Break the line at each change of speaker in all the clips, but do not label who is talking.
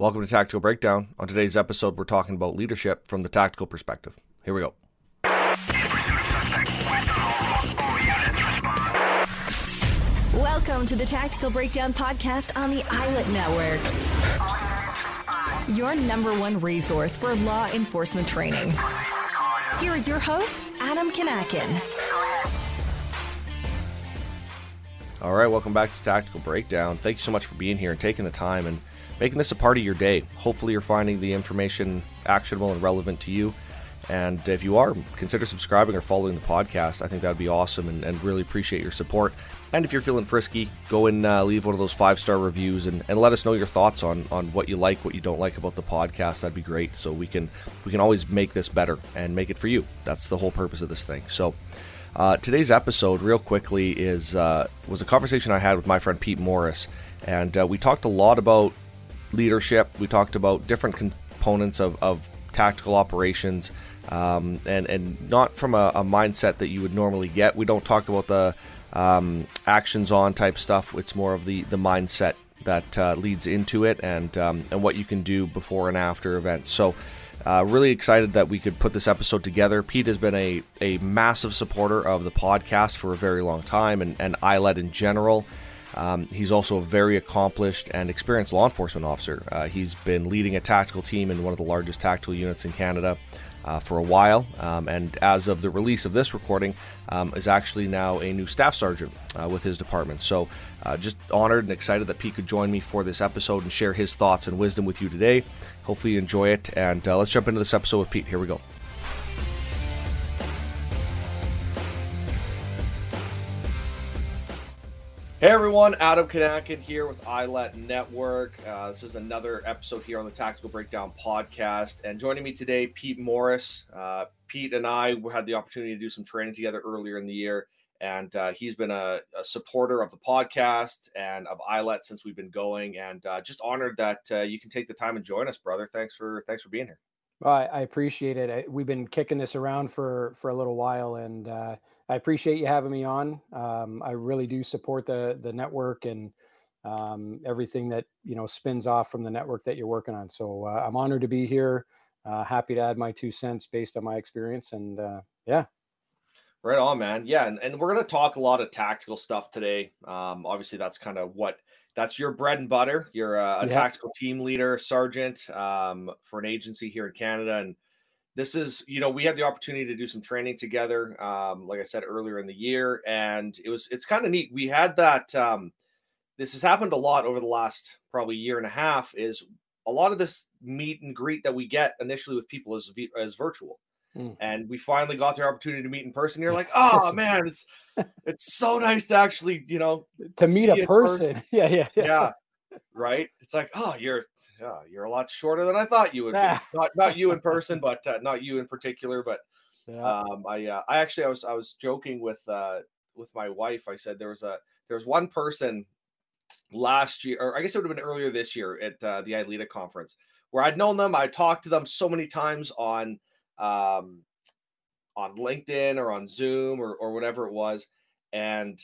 Welcome to Tactical Breakdown. On today's episode, we're talking about leadership from the tactical perspective. Here we go.
Welcome to the Tactical Breakdown podcast on the ILET Network. Your number one resource for law enforcement training. Here is your host, Adam Kanakin.
All right, welcome back to Tactical Breakdown. Thank you so much for being here and taking the time and making this a part of your day. Hopefully, you're finding the information actionable and relevant to you. And if you are, consider subscribing or following the podcast. I think that would be awesome and, and, really appreciate your support. And if you're feeling frisky, go and uh, leave one of those five star reviews and, and let us know your thoughts on, on what you like, what you don't like about the podcast. That'd be great. So we can we can always make this better and make it for you. That's the whole purpose of this thing. So uh, today's episode, real quickly, is uh, was a conversation I had with my friend Pete Morris, and uh, we talked a lot about leadership. We talked about different components of, of tactical operations, um, and and not from a, a, mindset that you would normally get. We don't talk about the um, actions on type stuff. It's more of the the mindset that uh, leads into it, and um, and what you can do before and after events. So. Uh, really excited that we could put this episode together. Pete has been a, a massive supporter of the podcast for a very long time and, and ILET in general. Um, he's also a very accomplished and experienced law enforcement officer. Uh, he's been leading a tactical team in one of the largest tactical units in Canada uh, for a while, um, and as of the release of this recording, um, is actually now a new staff sergeant uh, with his department. So, uh, just honored and excited that Pete could join me for this episode and share his thoughts and wisdom with you today. Hopefully, you enjoy it, and uh, let's jump into this episode with Pete. Here we go. Hey everyone, Adam Kanakin here with ILET Network. Uh, this is another episode here on the Tactical Breakdown podcast. And joining me today, Pete Morris. Uh, Pete and I had the opportunity to do some training together earlier in the year. And uh, he's been a, a, supporter of the podcast and of ILET since we've been going. And uh, just honored that uh, you can take the time and join us, brother. Thanks for thanks for being here.
Well, I, appreciate it. I, we've been kicking this around for for a little while, and uh, I appreciate you having me on. Um, I really do support the the network and um, everything that you know spins off from the network that you're working on. So uh, I'm honored to be here. Uh, happy to add my two cents based on my experience, and uh, yeah.
Right on, man. Yeah, and, and we're gonna talk a lot of tactical stuff today. Um, obviously, that's kind of what that's your bread and butter. You're a, a yeah. tactical team leader, sergeant um, for an agency here in Canada, and this is you know we had the opportunity to do some training together um, like i said earlier in the year and it was it's kind of neat we had that um, this has happened a lot over the last probably year and a half is a lot of this meet and greet that we get initially with people is as virtual mm. and we finally got the opportunity to meet in person you're like oh man it's it's so nice to actually you know
to meet a person. person. yeah yeah
yeah, yeah right? It's like, oh, you're yeah, you're a lot shorter than I thought you would be. not not you in person, but uh, not you in particular. But yeah. um, I uh, I actually I was I was joking with uh, with my wife. I said there was a there was one person last year, or I guess it would have been earlier this year at uh, the ILEETA conference, where I'd known them. I talked to them so many times on um, on LinkedIn or on Zoom or or whatever it was, and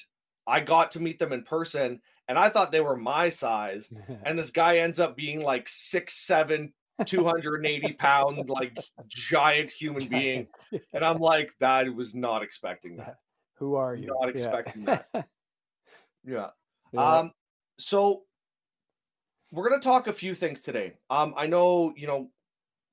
I got to meet them in person and I thought they were my size. and this guy ends up being like six, seven, 280 pound, like giant human being. And I'm like, that was not expecting that.
Who are you?
Not expecting yeah. that. Yeah. yeah. Um, so we're gonna talk a few things today. Um, I know, you know,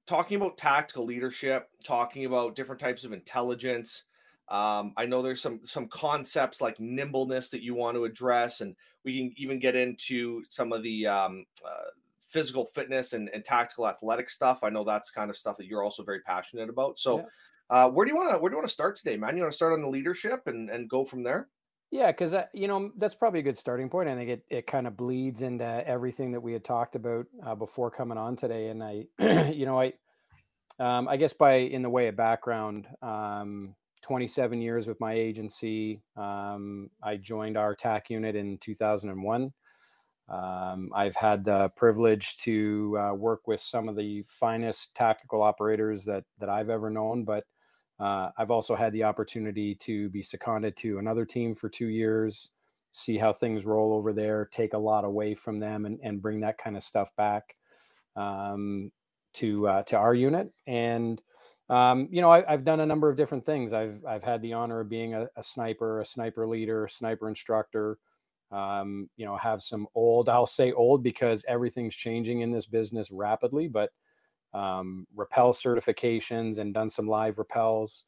talking about tactical leadership, talking about different types of intelligence, um, I know there's some some concepts like nimbleness that you want to address, and we can even get into some of the um, uh, physical fitness and, and, tactical athletic stuff. I know that's kind of stuff that you're also very passionate about. So, yeah. uh, where do you want to where do you want to start today, man? You want to start on the leadership and and go from there?
Yeah, because uh, you know that's probably a good starting point. I think it it kind of bleeds into everything that we had talked about uh, before coming on today. And I, you know, I, um, I guess by in the way of background, um, 27 years with my agency. Um, I joined our TAC unit in 2001. Um, I've had the privilege to uh, work with some of the finest tactical operators that that I've ever known, but uh, I've also had the opportunity to be seconded to another team for two years, see how things roll over there, take a lot away from them, and, and bring that kind of stuff back. um, to uh, to our unit. And um, you know, I, have done a number of different things. I've I've had the honor of being a, a sniper, a sniper leader, sniper instructor. Um, you know, have some old. I'll say old because everything's changing in this business rapidly, but um, rappel certifications and done some live rappels.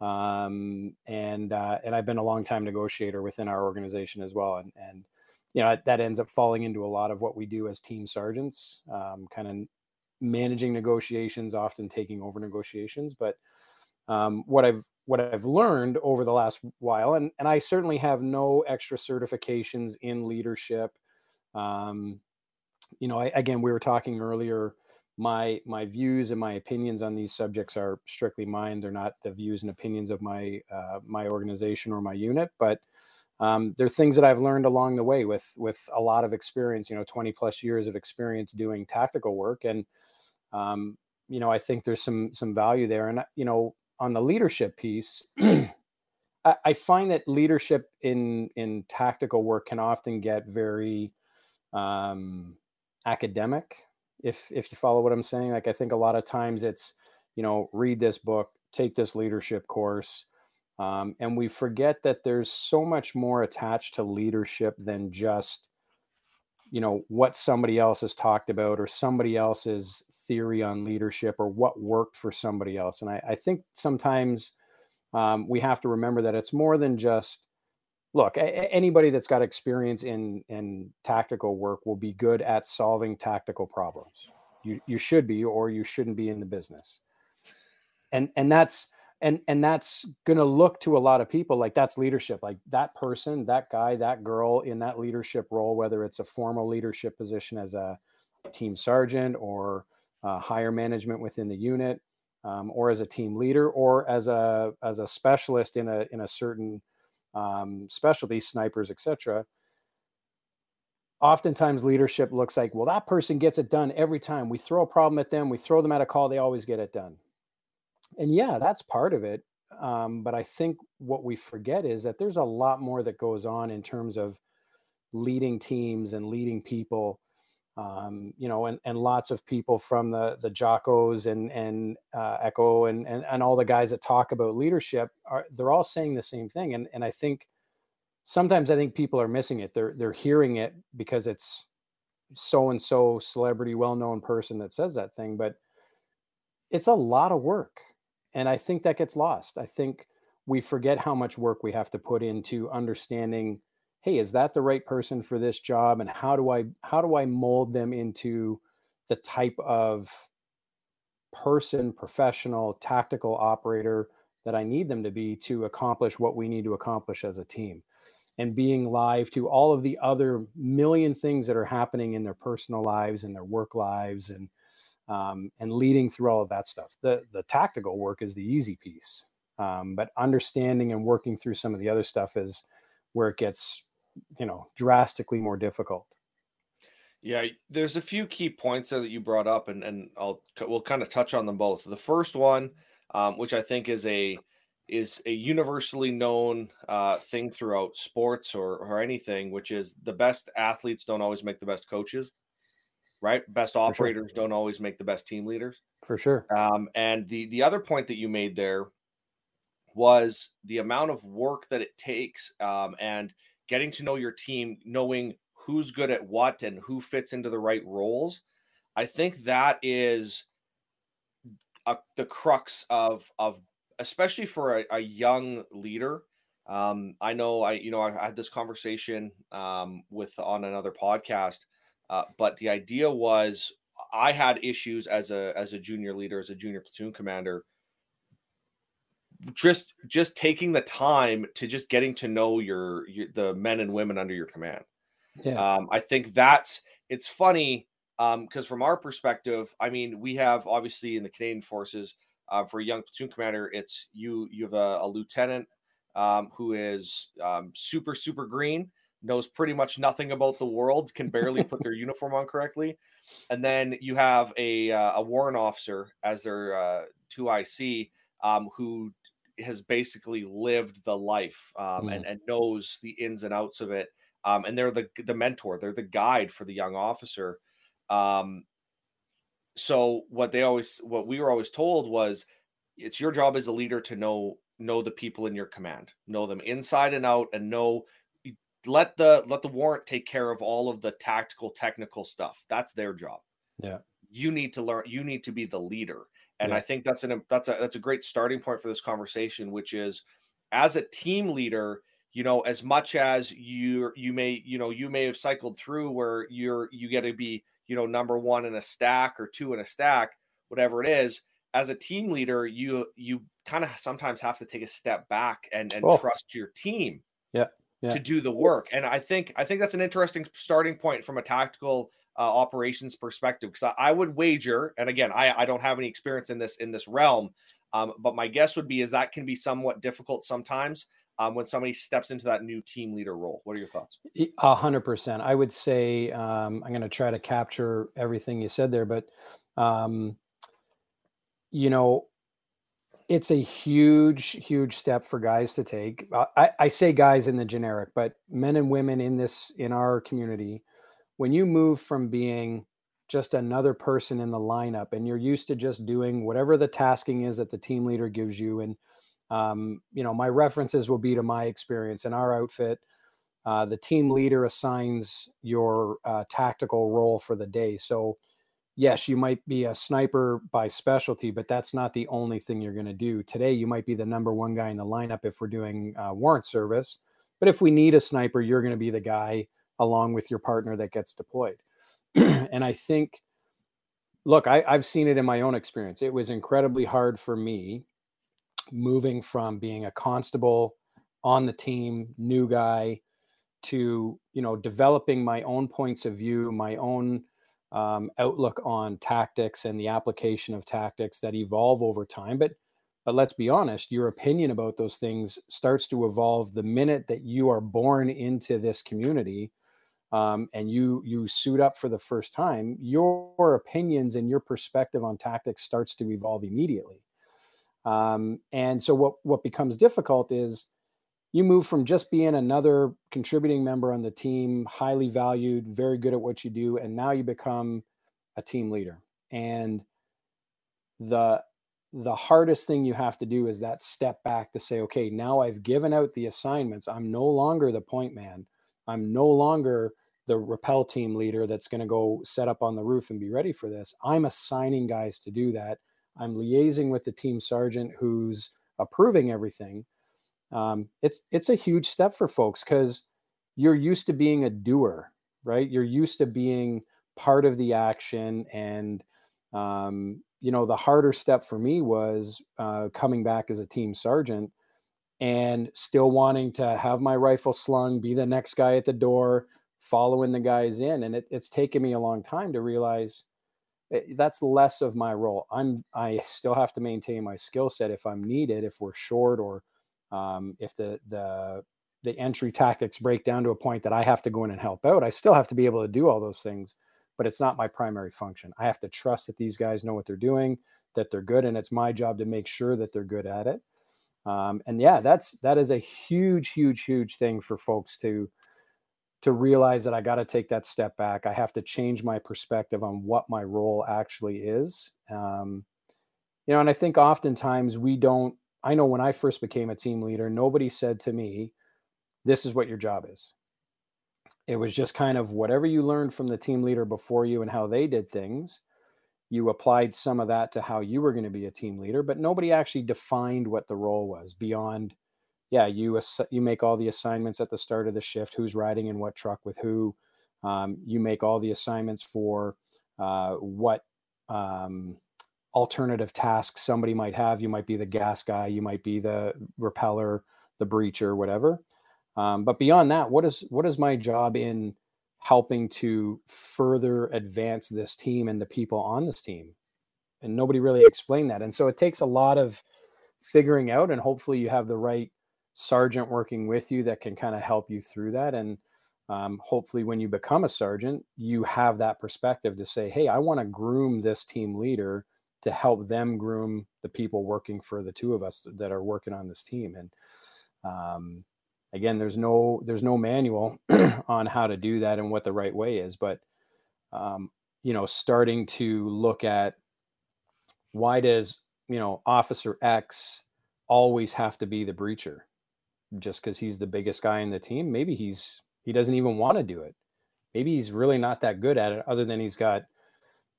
Um, and uh, and I've been a long time negotiator within our organization as well, and and you know that ends up falling into a lot of what we do as team sergeants, um, kind of managing negotiations, often taking over negotiations. But um, what I've what I've learned over the last while, and and I certainly have no extra certifications in leadership. Um, you know, I, again, we were talking earlier my my views and my opinions on these subjects are strictly mine. They're not the views and opinions of my uh, my organization or my unit, but um, they're things that I've learned along the way with with a lot of experience. You know, 20 plus years of experience doing tactical work, and um, you know, I think there's some some value there. And you know, on the leadership piece. I, I find that leadership in in tactical work can often get very um, academic if if you follow what i'm saying like i think a lot of times it's you know read this book take this leadership course um, and we forget that there's so much more attached to leadership than just you know what somebody else has talked about or somebody else's theory on leadership or what worked for somebody else and i, I think sometimes um, we have to remember that it's more than just look, a- anybody that's got experience in in tactical work will be good at solving tactical problems. You you should be, or you shouldn't be in the business. And and that's and and that's going to look to a lot of people like that's leadership. Like that person, that guy, that girl in that leadership role, whether it's a formal leadership position as a team sergeant or uh, higher management within the unit, um, or as a team leader, or as a as a specialist in a in a certain um, specialties, snipers, etc. Oftentimes, leadership looks like, well, that person gets it done every time. We throw a problem at them, we throw them at a call, they always get it done. And yeah, that's part of it. Um, but I think what we forget is that there's a lot more that goes on in terms of leading teams and leading people um, you know, and, and lots of people from the the Jockos and and uh, Echo and, and and all the guys that talk about leadership are they're all saying the same thing. And and I think sometimes I think people are missing it. They're they're hearing it because it's so and so celebrity, well known person that says that thing, but it's a lot of work, and I think that gets lost. I think we forget how much work we have to put into understanding hey is that the right person for this job? And how do i how do i mold them into the type of person professional tactical operator that i need them to be to accomplish what we need to accomplish as a team? And being live to all of the other million things that are happening in their personal lives and their work lives and um, and leading through all of that stuff. The the tactical work is the easy piece um, but understanding and working through some of the other stuff is where it gets you know drastically more difficult.
Yeah there's a few key points there that you brought up and and i'll we'll kind of touch on them both. The first one um, which i think is a is a universally known uh, thing throughout sports or, or anything which is the best athletes don't always make the best coaches right? Best operators sure. don't always make the best team leaders.
For sure.
Um, and the the other point that you made there was the amount of work that it takes um, and getting to know your team, knowing who's good at what and who fits into the right roles. I think that is a, the crux of of especially for a, a young leader. Um, I know I you know I had this conversation um, with on another podcast, uh, but the idea was I had issues as a as a junior leader, as a junior platoon commander, just just taking the time to just getting to know your, your the men and women under your command. Yeah. Um, I think that's it's funny because um, from our perspective, I mean, we have obviously in the Canadian Forces uh, for a young platoon commander, it's you you have a, a lieutenant um, who is um, super super green, knows pretty much nothing about the world, can barely put their uniform on correctly, and then you have a uh, a warrant officer as their uh, two IC um, who has basically lived the life um, mm. and, and knows the ins and outs of it. Um, and they're the the mentor, they're the guide for the young officer. Um, so what they always what we were always told was it's your job as a leader to know know the people in your command know them inside and out and know let the let the warrant take care of all of the tactical technical stuff that's their job
yeah
you need to learn you need to be the leader and yeah. i think that's an that's a that's a great starting point for this conversation which is as a team leader you know as much as you you may you know you may have cycled through where you're you get to be you know number one in a stack or two in a stack whatever it is as a team leader you you kind of sometimes have to take a step back and and oh. trust your team
yeah, yeah,
to do the work and i think i think that's an interesting starting point from a tactical uh, operations perspective because I, I, would wager and again I, I don't have any experience in this in this realm um, but my guess would be is that can be somewhat difficult sometimes um, when somebody steps into that new team leader role. What are your thoughts?
A hundred percent. I would say um, I'm going to try to capture everything you said there, but um, you know, it's a huge, huge step for guys to take. I, I say guys in the generic, but men and women in this in our community, when you move from being just another person in the lineup and you're used to just doing whatever the tasking is that the team leader gives you and um, you know, my references will be to my experience in our outfit. Uh, the team leader assigns your uh, tactical role for the day. So, yes, you might be a sniper by specialty, but that's not the only thing you're going to do. Today, you might be the number one guy in the lineup if we're doing uh, warrant service. But if we need a sniper, you're going to be the guy along with your partner that gets deployed. and I think, look, I, I've seen it in my own experience. It was incredibly hard for me moving from being a constable on the team, new guy, to you know developing my own points of view, my own um, outlook on tactics and the application of tactics that evolve over time. But but let's be honest, your opinion about those things starts to evolve the minute that you are born into this community. Um, and you you suit up for the first time, your opinions and your perspective on tactics starts to evolve immediately. Um, and so what what becomes difficult is you move from just being another contributing member on the team, highly valued, very good at what you do, and now you become a team leader. And the the hardest thing you have to do is that step back to say, okay, now I've given out the assignments. I'm no longer the point man. I'm no longer the rappel team leader that's going to go set up on the roof and be ready for this. I'm assigning guys to do that. I'm liaising with the team sergeant who's approving everything. Um, it's it's a huge step for folks because you're used to being a doer, right? You're used to being part of the action, and um, you know the harder step for me was uh, coming back as a team sergeant and still wanting to have my rifle slung, be the next guy at the door, following the guys in, and it, it's taken me a long time to realize Eh, that's less of my role. I'm I still have to maintain my skill set if I'm needed, if we're short or um, if the the the entry tactics break down to a point that I have to go in and help out. I still have to be able to do all those things, but it's not my primary function. I have to trust that these guys know what they're doing, that they're good, and it's my job to make sure that they're good at it. Um, and yeah, that's that is a huge, huge, huge thing for folks to to realize that I got to take that step back. I have to change my perspective on what my role actually is. Um, you know, and I think oftentimes we don't. I know when I first became a team leader, nobody said to me, "This is what your job is." It was just kind of whatever you learned from the team leader before you and how they did things. You applied some of that to how you were going to be a team leader, but nobody actually defined what the role was beyond yeah, you ass- you make all the assignments at the start of the shift. Who's riding in what truck with who? Um, you make all the assignments for uh, what um, alternative tasks somebody might have. You might be the gas guy. You might be the rappeller, the breacher, whatever. Um, but beyond that, what is what is my job in helping to further advance this team and the people on this team? And nobody really explained that. And so it takes a lot of figuring out, and hopefully you have the right sergeant working with you that can kind of help you through that and um, hopefully when you become a sergeant you have that perspective to say hey i want to groom this team leader to help them groom the people working for the two of us that are working on this team and um, again there's no there's no manual on how to do that and what the right way is but um, you know, starting to look at why does, you know, Officer X always have to be the breacher just because he's the biggest guy in the team? Maybe he's, he doesn't even want to do it. Maybe he's really not that good at it, other than he's got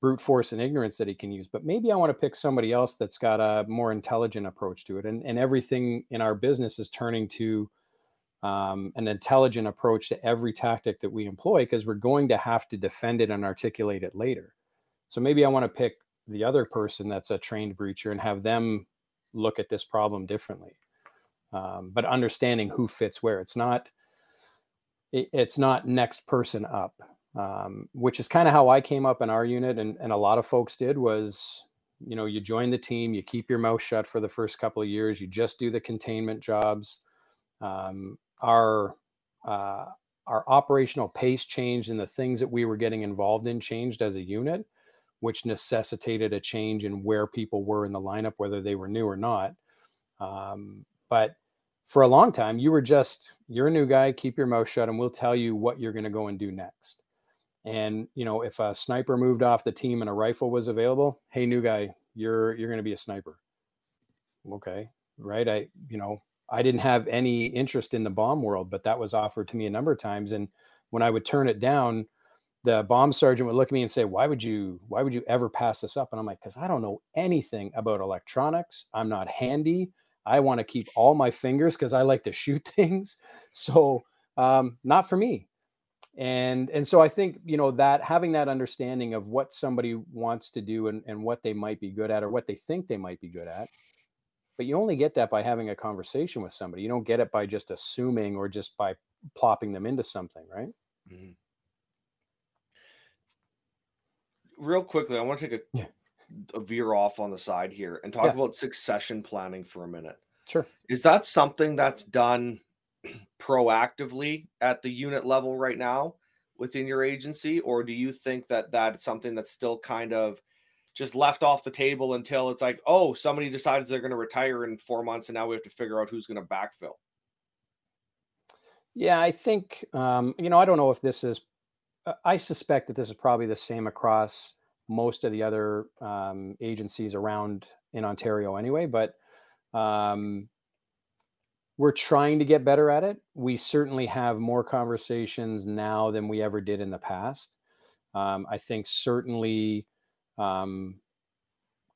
brute force and ignorance that he can use. But maybe I want to pick somebody else that's got a more intelligent approach to it. And, and everything in our business is turning to um, an intelligent approach to every tactic that we employ because we're going to have to defend it and articulate it later. So maybe I want to pick the other person that's a trained breacher and have them look at this problem differently. Um, but understanding who fits where. It's not it, it's not next person up um, which is kind of how i came up in our unit and, and a lot of folks did was you know you join the team you keep your mouth shut for the first couple of years you just do the containment jobs. Um, our uh, our operational pace changed and the things that we were getting involved in changed as a unit which necessitated a change in where people were in the lineup whether they were new or not. Um, but for a long time you were just you're a new guy keep your mouth shut and we'll tell you what you're going to go and do next and you know if a sniper moved off the team and a rifle was available hey new guy you're you're going to be a sniper okay right i you know I didn't have any interest in the bomb world, but that was offered to me a number of times. And when I would turn it down, the bomb sergeant would look at me and say, "Why would you? Why would you ever pass this up?" And I'm like, "Because I don't know anything about electronics. I'm not handy. I want to keep all my fingers because I like to shoot things. So, um, not for me." And and so I think you know that having that understanding of what somebody wants to do and, and what they might be good at or what they think they might be good at but you only get that by having a conversation with somebody. You don't get it by just assuming or just by plopping them into something, right? Mm-hmm.
Real quickly, I want to take a, yeah. A veer off on the side here and talk yeah. about succession planning for a minute.
Sure.
Is that something that's done proactively at the unit level right now within your agency, or do you think that that's something that's still kind of just left off the table until it's like, oh, somebody decides they're going to retire in four months, and now we have to figure out who's going to backfill.
Yeah, I think um, you know I don't know if this is. I suspect that this is probably the same across most of the other um, agencies around in Ontario, anyway. But um, we're trying to get better at it. We certainly have more conversations now than we ever did in the past. Um, I think certainly um,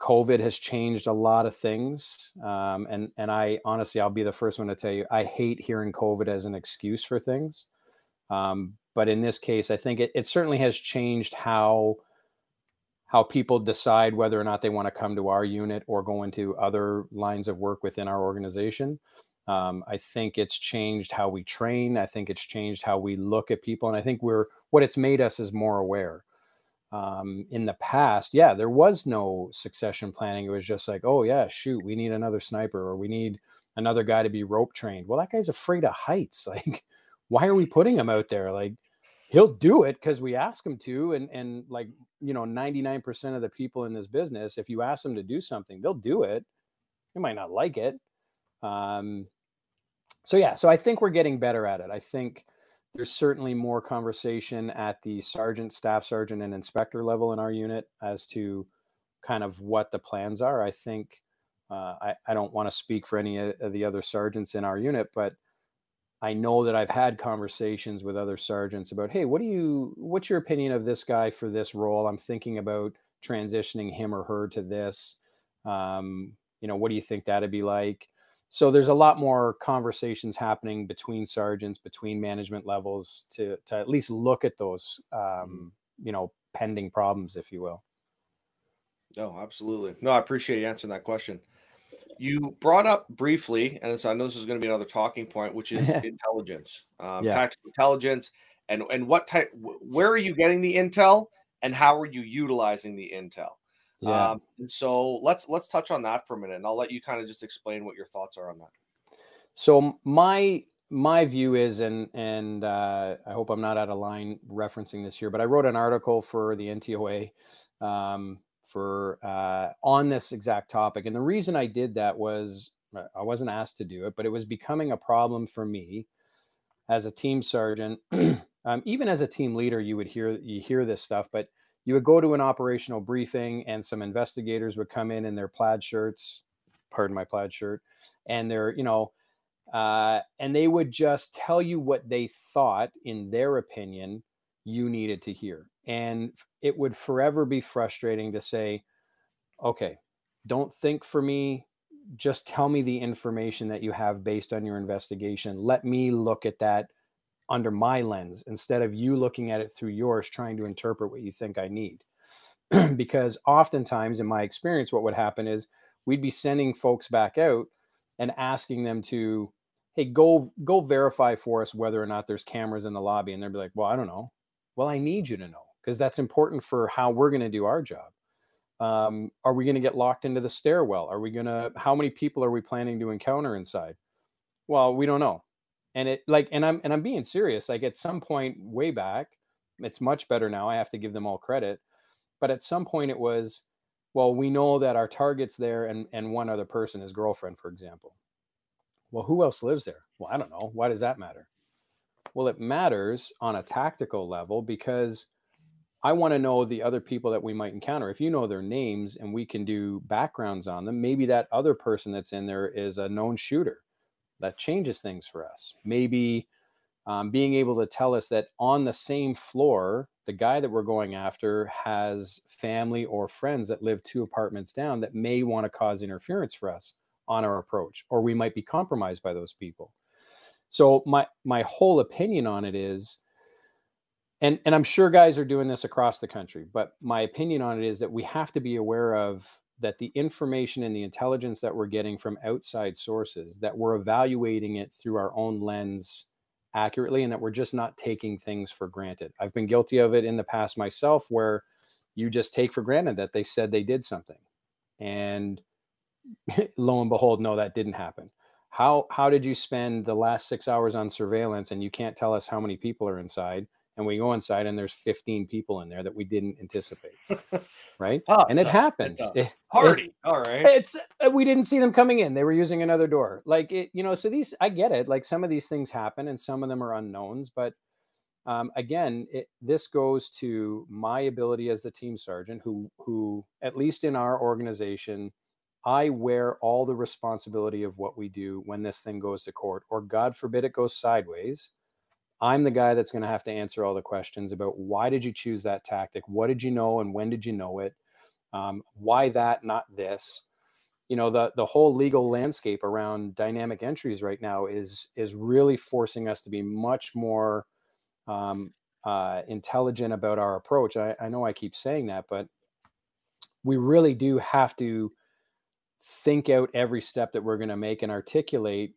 COVID has changed a lot of things, um, and and I honestly, I'll be the first one to tell you, I hate hearing COVID as an excuse for things. Um, but in this case, I think it, it certainly has changed how how people decide whether or not they want to come to our unit or go into other lines of work within our organization. Um, I think it's changed how we train. I think it's changed how we look at people, and I think we're what it's made us is more aware um, in the past, yeah, there was no succession planning. It was just like, oh yeah, shoot, we need another sniper or we need another guy to be rope trained. Well, that guy's afraid of heights. Like, why are we putting him out there? Like, he'll do it because we ask him to. And and like, you know, 99% of the people in this business, if you ask them to do something, they'll do it. They might not like it. Um, so yeah, so I think we're getting better at it. I think there's certainly more conversation at the sergeant, staff sergeant, and inspector level in our unit as to kind of what the plans are. I think uh, I, I don't want to speak for any of the other sergeants in our unit, but I know that I've had conversations with other sergeants about, hey, what do you, what's your opinion of this guy for this role? I'm thinking about transitioning him or her to this. Um, you know, what do you think that'd be like? so there's a lot more conversations happening between sergeants between management levels to to at least look at those mm-hmm. um, you know pending problems if you will
no absolutely no i appreciate you answering that question you brought up briefly and i know this is going to be another talking point which is intelligence um, yeah. tactical intelligence and and what type where are you getting the intel and how are you utilizing the intel yeah. Um, and so let's let's touch on that for a minute, and I'll let you kind of just explain what your thoughts are on that.
So my my view is, and and uh, I hope I'm not out of line referencing this here, but I wrote an article for the NTOA um, for uh, on this exact topic, and the reason I did that was uh, I wasn't asked to do it, but it was becoming a problem for me as a team sergeant. um, even as a team leader, you would hear you hear this stuff, but you would go to an operational briefing and some investigators would come in in their plaid shirts pardon my plaid shirt and they're you know uh, and they would just tell you what they thought in their opinion you needed to hear and it would forever be frustrating to say okay don't think for me just tell me the information that you have based on your investigation. Let me look at that under my lens instead of you looking at it through yours trying to interpret what you think i need. Because oftentimes in my experience what would happen is we'd be sending folks back out and asking them to hey go go verify for us whether or not there's cameras in the lobby and they'd be like well i don't know. Well i need you to know because that's important for how we're going to do our job. Um, are we going to get locked into the stairwell? Are we going to how many people are we planning to encounter inside? Well we don't know. And it like and i'm and i'm being serious like at some point way back it's much better now i have to give them all credit but at some point it was well we know that our target's there and and one other person his girlfriend for example. Well who else lives there? Well i don't know. Why does that matter? Well it matters on a tactical level because i want to know the other people that we might encounter if you know their names and we can do backgrounds on them maybe that other person that's in there is a known shooter that changes things for us. Maybe um, being able to tell us that on the same floor, the guy that we're going after has family or friends that live two apartments down that may want to cause interference for us on our approach, or we might be compromised by those people. So my my whole opinion on it is, and and I'm sure guys are doing this across the country, but my opinion on it is that we have to be aware of that the information and the intelligence that we're getting from outside sources that we're evaluating it through our own lens accurately and that we're just not taking things for granted. I've been guilty of it in the past myself where you just take for granted that they said they did something. And lo and behold no that didn't happen. How how did you spend the last six hours on surveillance and you can't tell us how many people are inside and we go inside and there's 15 people in there that we didn't anticipate right? Oh, and it a, happens. it,
party it, all right.
It's uh, we didn't see them coming in. They were using another door. Like it you know so these i get it. Like some of these things happen and some of them are unknowns but um, again it, this goes to my ability as the team sergeant who who at least in our organization I wear all the responsibility of what we do when this thing goes to court, or God forbid it goes sideways I'm the guy that's going to have to answer all the questions about why did you choose that tactic? What did you know and when did you know it? Um, why that, not this? You know, the the whole legal landscape around dynamic entries right now is is really forcing us to be much more um, uh, intelligent about our approach. I, I know I keep saying that, but we really do have to think out every step that we're going to make and articulate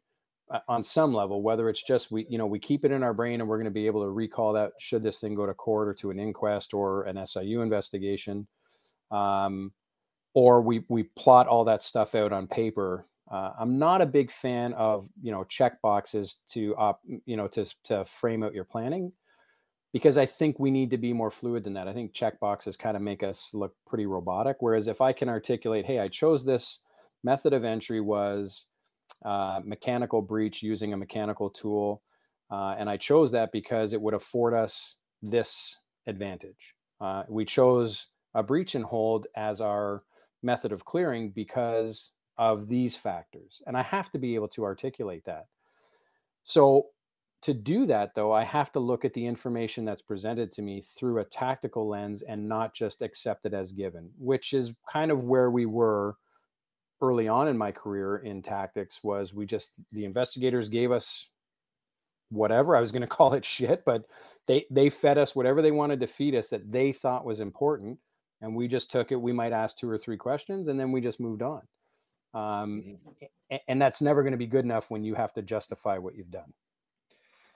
on some level whether it's just we you know we keep it in our brain and we're going to be able to recall that should this thing go to court or to an inquest or an siu investigation um, or we we plot all that stuff out on paper. Uh, i'm not a big fan of you know check boxes to op, you know to to frame out your planning because i think we need to be more fluid than that. I think check boxes kind of make us look pretty robotic whereas if i can articulate hey i chose this method of entry was uh, mechanical breach using a mechanical tool. Uh, and I chose that because it would afford us this advantage. Uh, we chose a breach and hold as our method of clearing because of these factors. And I have to be able to articulate that. So, to do that, though, I have to look at the information that's presented to me through a tactical lens and not just accept it as given, which is kind of where we were early on in my career in tactics was we just the investigators gave us whatever I was going to call it shit, but they they fed us whatever they wanted to feed us that they thought was important, and we just took it. We might ask two or three questions, and then we just moved on. Um, mm-hmm. and that's never going to be good enough when you have to justify what you've done.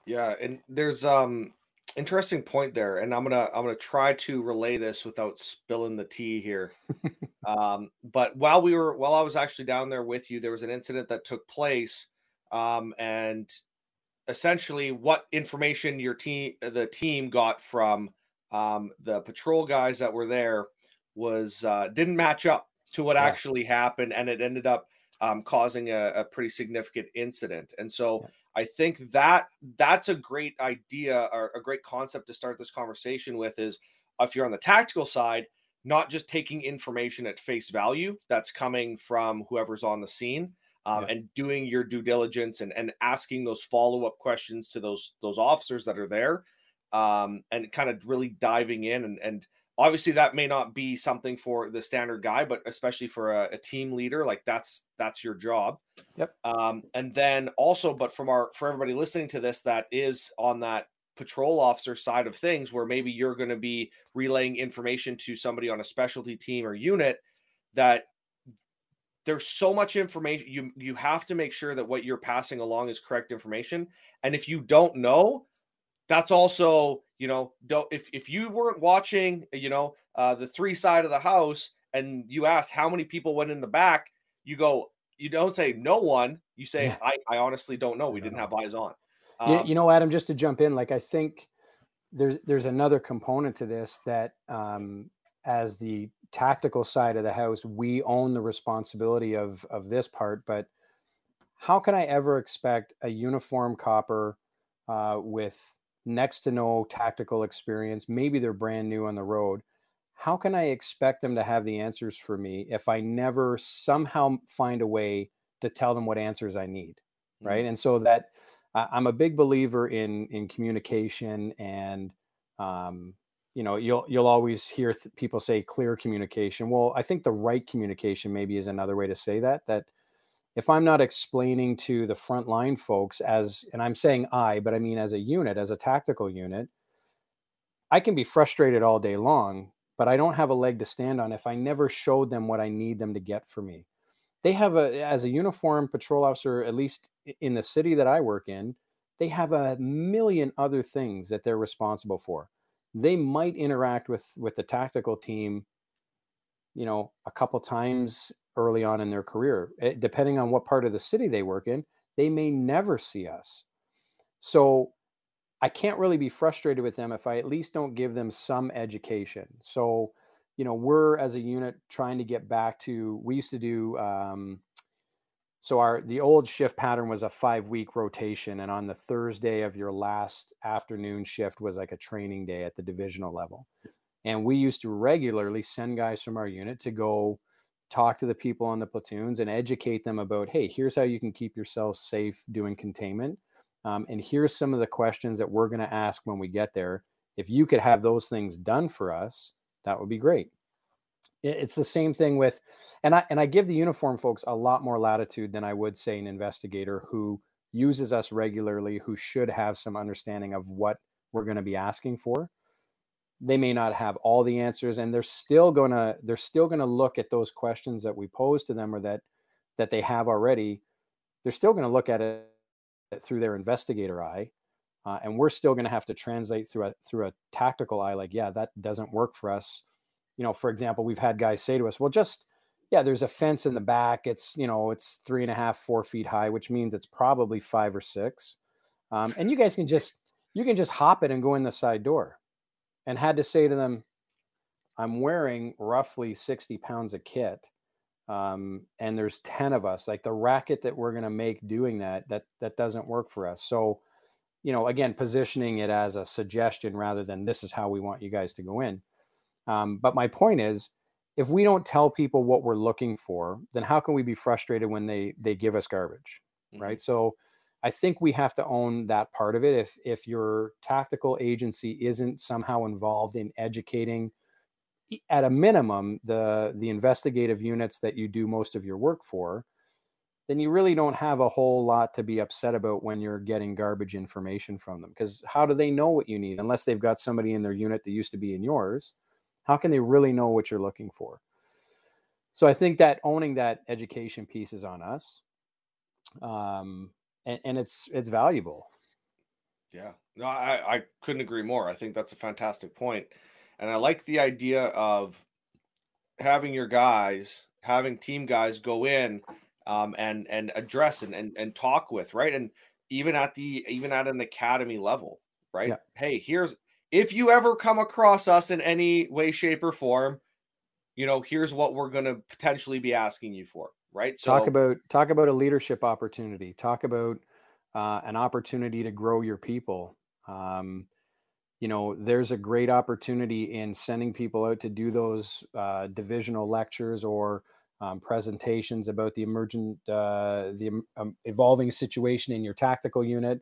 Yeah, and there's um interesting point there, and I'm gonna I'm gonna try to relay this without spilling the tea here. um, but while we were while I was actually down there with you, there was an incident that took place, um, and essentially what information your team the team got from um, the patrol guys that were there was uh, didn't match up to what yeah. actually happened, and it ended up um, causing a, a, pretty significant incident. And so yeah. I think that that's a great idea or a great concept to start this conversation with is if you're on the tactical side, not just taking information at face value that's coming from whoever's on the scene. Um, yeah. and doing your due diligence and, and asking those follow-up questions to those those officers that are there um, and kind of really diving in and, and obviously that may not be something for the standard guy but especially for a, a team leader like that's that's your job.
Yep.
Um, and then also but from our for everybody listening to this that is on that patrol officer side of things where maybe you're going to be relaying information to somebody on a specialty team or unit that there's so much information you you have to make sure that what you're passing along is correct information. And if you don't know that's also you know don't if, if you weren't watching you know uh, the three side of the house and you asked how many people went in the back you go you don't say no one. You say yeah. I, I honestly don't know. We didn't have eyes on.
Um, you, you know adam just to jump in like i think there's there's another component to this that um, as the tactical side of the house we own the responsibility of of this part but how can i ever expect a uniform copper uh, with next to no tactical experience. Maybe they're brand new on the road. How can I expect them to have the answers for me if I never somehow find a way to tell them what answers I need? Mm-hmm. Right. And so that I'm a big believer in in communication and um, you know you'll you'll always hear th- people say clear communication well i think the right communication maybe is another way to say that that if I'm not explaining to the frontline folks as, and I'm saying I, but I mean as a unit, as a tactical unit, I can be frustrated all day long, but I don't have a leg to stand on if I never showed them what I need them to get for me. They have a, as a uniform patrol officer, at least in the city that I work in, they have a million other things that they're responsible for. They might interact with with the tactical team, you know, a couple times early on in their career. It, eh, depending on what part of the city they work in, they may never see us. So I can't really be frustrated with them if I at least don't give them some education. So, you know, we're as a unit trying to get back to, we used to do, um, so our the old shift pattern was a five week rotation and on the thursday of your last afternoon shift was like a training day at the divisional level and we used to regularly send guys from our unit to go talk to the people on the platoons and educate them about hey here's how you can keep yourself safe doing containment um, and here's some of the questions that we're going to ask when we get there. If you could have those things done for us that would be great. It's the same thing with and i and i give the uniform folks a lot more latitude than i would say an investigator who uses us regularly who should have some understanding of what we're going to be asking for they may not have all the answers and they're still going to they're still going to look at those questions that we pose to them or that that they have already. They're still going to look at it through their investigator eye uh, and we're still going to have to translate through a through a tactical eye like yeah that doesn't work for us. You know for example we've had guys say to us well just yeah there's a fence in the back. It's you know it's three and a half four feet high which means it's probably five or six. Um, and you guys can just you can just hop it and go in the side door and had to say to them, I'm wearing roughly 60 pounds of kit. Um, and there's 10 of us like the racket that we're going to make doing that, that, that doesn't work for us. So, you know, again, positioning it as a suggestion rather than this is how we want you guys to go in. Um, but my point is, if we don't tell people what we're looking for, then how can we be frustrated when they they give us garbage, mm-hmm. right? So I think we have to own that part of it. If if your tactical agency isn't somehow involved in educating, at a minimum, the the investigative units that you do most of your work for, then you really don't have a whole lot to be upset about when you're getting garbage information from them. Because how do they know what you need unless they've got somebody in their unit that used to be in yours? How can they really know what you're looking for? So I think that owning that education piece is on us. Um, and, and it's it's valuable.
Yeah, no, I, I couldn't agree more. I think that's a fantastic point, and I like the idea of having your guys, having team guys go in um, and and address and, and and talk with right, and even at the even at an academy level, right? Yeah. Hey, here's if you ever come across us in any way, shape, or form, you know, here's what we're going to potentially be asking you for right?
So talk about talk about a leadership opportunity. Talk about uh, an opportunity to grow your people. Um, you know, there's a great opportunity in sending people out to do those uh, divisional lectures or um, presentations about the emergent, uh, the um, evolving situation in your tactical unit.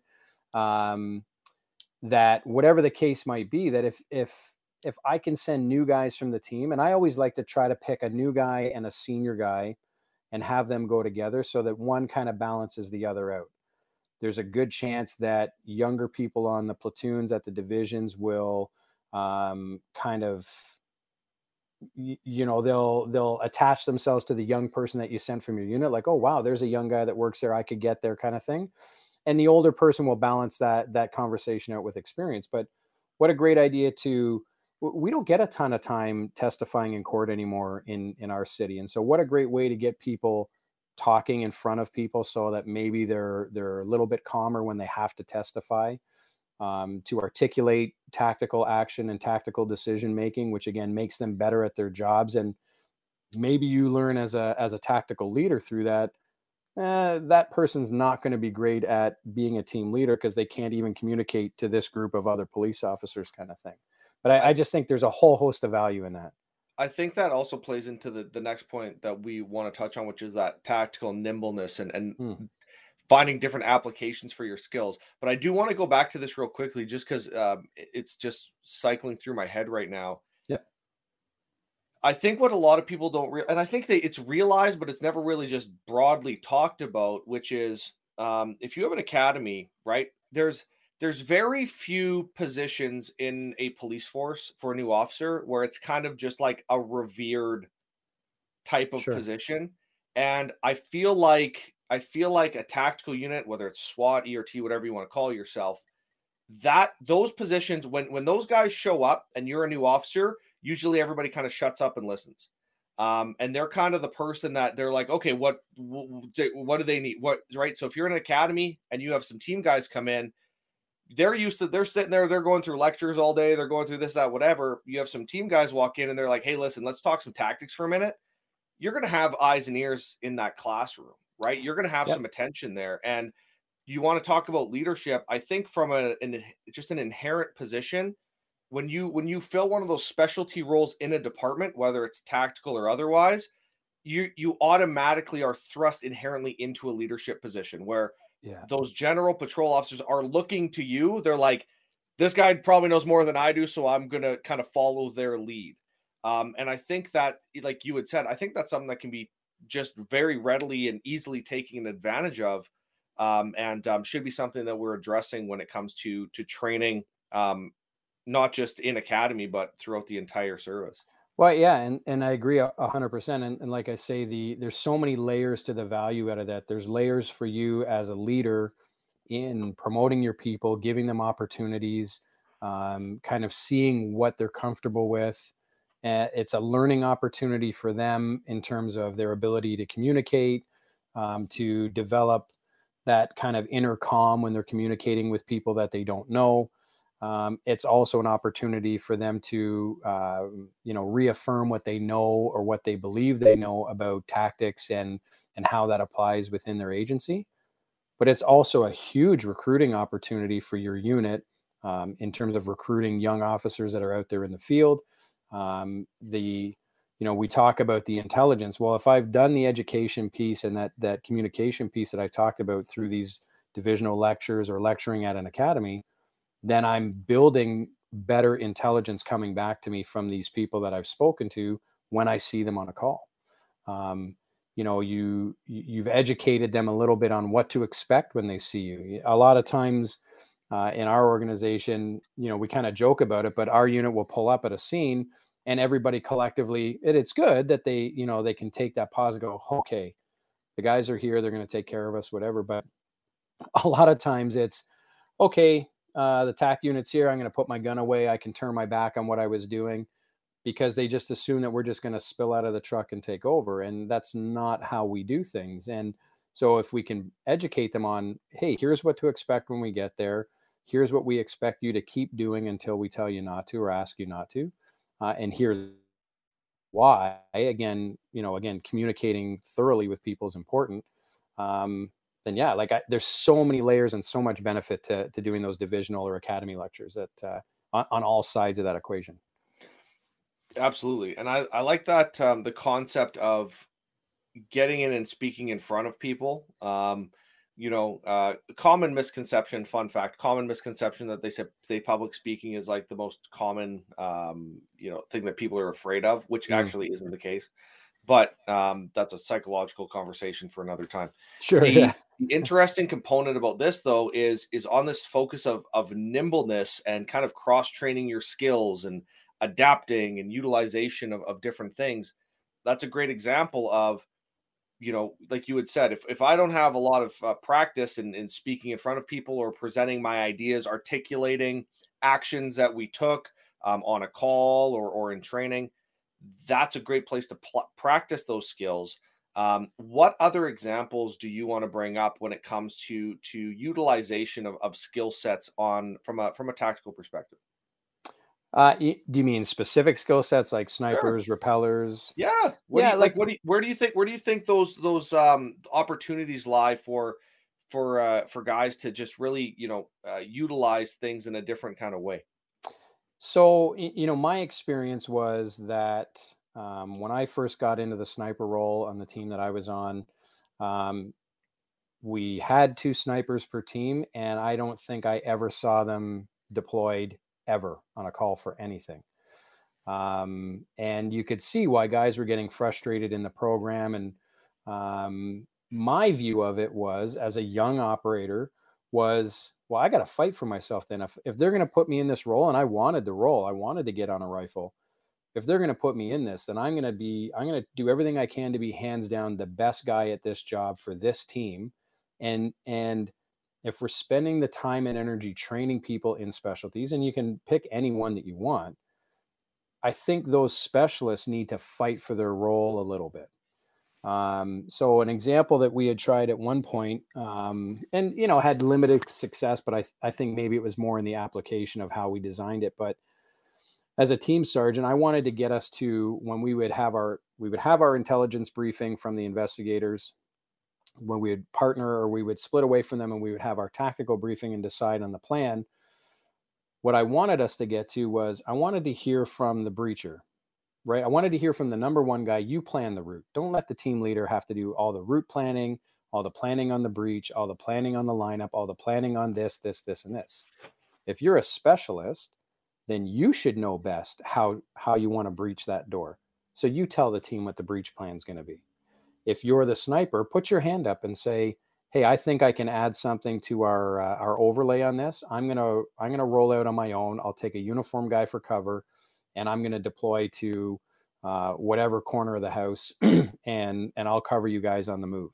Um, that whatever the case might be, that if if if I can send new guys from the team, and I always like to try to pick a new guy and a senior guy and have them go together so that one kind of balances the other out. There's a good chance that younger people on the platoons at the divisions will um, kind of you know they'll they'll attach themselves to the young person that you sent from your unit like oh wow there's a young guy that works there. I could get there kind of thing. And the older person will balance that that conversation out with experience. But what a great idea to we don't get a ton of time testifying in court anymore in in our city and so what a great way to get people talking in front of people so that maybe they're they're a little bit calmer when they have to testify um, to articulate tactical action and tactical decision making which again makes them better at their jobs and maybe you learn as a as a tactical leader through that eh, that person's not going to be great at being a team leader because they can't even communicate to this group of other police officers kind of thing but I, I, just think there's a whole host of value in that.
I think that also plays into the, the next point that we want to touch on, which is that tactical nimbleness and, and hmm. finding different applications for your skills. But I do want to go back to this real quickly just because um, it's just cycling through my head right now.
Yeah.
I think what a lot of people don't realize, and I think that it's realized, but it's never really just broadly talked about, which is um, if you have an academy, right? There's there's very few positions in a police force for a new officer where it's kind of just like a revered type of sure. position and i feel like i feel like a tactical unit whether it's swat ert whatever you want to call yourself that those positions when when those guys show up and you're a new officer usually everybody kind of shuts up and listens um, and they're kind of the person that they're like okay what what do they need what right so if you're in an academy and you have some team guys come in they're used to they're sitting there they're going through lectures all day they're going through this that whatever. You have some team guys walk in and they're like hey listen let's talk some tactics for a minute. You're going to have eyes and ears in that classroom right? You're going to have yep. some attention there. And you want to talk about leadership i think from a an, just an inherent position when you when you fill one of those specialty roles in a department whether it's tactical or otherwise you you automatically are thrust inherently into a leadership position where
yeah.
those general patrol officers are looking to you. They're like, this guy probably knows more than I do, so I'm gonna kind of follow their lead. Um, and I think that, like you had said, I think that's something that can be just very readily and easily taken advantage of, um, and um, should be something that we're addressing when it comes to to training, um, not just in academy but throughout the entire service.
Well, yeah, and, and I agree a hundred percent. And, and like I say, the there's so many layers to the value out of that. There's layers for you as a leader in promoting your people, giving them opportunities, um, kind of seeing what they're comfortable with. Uh, it's a learning opportunity for them in terms of their ability to communicate, um, to develop that kind of inner calm when they're communicating with people that they don't know um, it's also an opportunity for them to uh, you know reaffirm what they know or what they believe they know about tactics and and how that applies within their agency. But it's also a huge recruiting opportunity for your unit um, in terms of recruiting young officers that are out there in the field. Um, the you know we talk about the intelligence. Well if i've done the education piece and that that communication piece that i talked about through these divisional lectures or lecturing at an academy then I'm building better intelligence coming back to me from these people that I've spoken to when I see them on a call. Um, you know, you you've educated them a little bit on what to expect when they see you. A lot of times uh, in our organization, you know, we kind of joke about it, but our unit will pull up at a scene and everybody collectively it, it's good that they you know they can take that pause and go okay the guys are here they're going to take care of us whatever but a lot of times it's okay uh, the TAC units here. I'm going to put my gun away. I can turn my back on what I was doing because they just assume that we're just going to spill out of the truck and take over. And that's not how we do things. And so if we can educate them on, hey, here's what to expect when we get there. Here's what we expect you to keep doing until we tell you not to or ask you not to. Uh, and here's why. Again, you know, again, communicating thoroughly with people is important. Um, then yeah, like I, there's so many layers and so much benefit to, to doing those divisional or academy lectures that uh, on, on all sides of that equation.
Absolutely, and I I like that um, the concept of getting in and speaking in front of people. Um, you know, uh, common misconception. Fun fact: common misconception that they say, say public speaking is like the most common, um, you know, thing that people are afraid of, which mm. actually isn't the case. But um, that's a psychological conversation for another time.
Sure.
The,
yeah.
The interesting component about this, though, is is on this focus of of nimbleness and kind of cross training your skills and adapting and utilization of, of different things. That's a great example of you know, like you had said, if, if I don't have a lot of uh, practice in, in speaking in front of people or presenting my ideas, articulating actions that we took um, on a call or, or in training, that's a great place to pl- practice those skills. Um, what other examples do you want to bring up when it comes to to utilization of, of skill sets on from a from a tactical perspective?
Uh, do you mean specific skill sets like snipers, sure. rappellers?
Yeah. What yeah. You, like, what do you, where do you think, where do you think those, those, um, opportunities lie for, for, uh, for guys to just really, you know, uh, utilize things in a different kind of way?
So, you know, my experience was that, um, when I first got into the sniper role on the team that I was on, um, we had two snipers per team, and I don't think I ever saw them deployed ever on a call for anything. Um, and you could see why guys were getting frustrated in the program. And um, my view of it was, as a young operator, was well, I got to fight for myself. Then, if if they're going to put me in this role, and I wanted the role, I wanted to get on a rifle. If they're going to put me in this, then I'm going to be, I'm going to do everything I can to be hands down the best guy at this job for this team, and and if we're spending the time and energy training people in specialties, and you can pick any one that you want, I think those specialists need to fight for their role a little bit. Um, so an example that we had tried at one point, um, and you know had limited success, but I I think maybe it was more in the application of how we designed it. But as a team sergeant, I wanted to get us to when we would have our we would have our intelligence briefing from the investigators when we would partner or we would split away from them and we would have our tactical briefing and decide on the plan what i wanted us to get to was i wanted to hear from the breacher right? I wanted to hear from the number one guy you plan the route. Don't let the team leader have to do all the route planning all the planning on the breach all the planning on the lineup all the planning on this this this and this. If you're a specialist then you should know best how how you want to breach that door so you tell the team what the breach plan is going to be if you're the sniper, put your hand up and say, "Hey, I think I can add something to our uh, our overlay on this. I'm gonna I'm gonna roll out on my own. I'll take a uniform guy for cover, and I'm gonna deploy to uh, whatever corner of the house, and and I'll cover you guys on the move."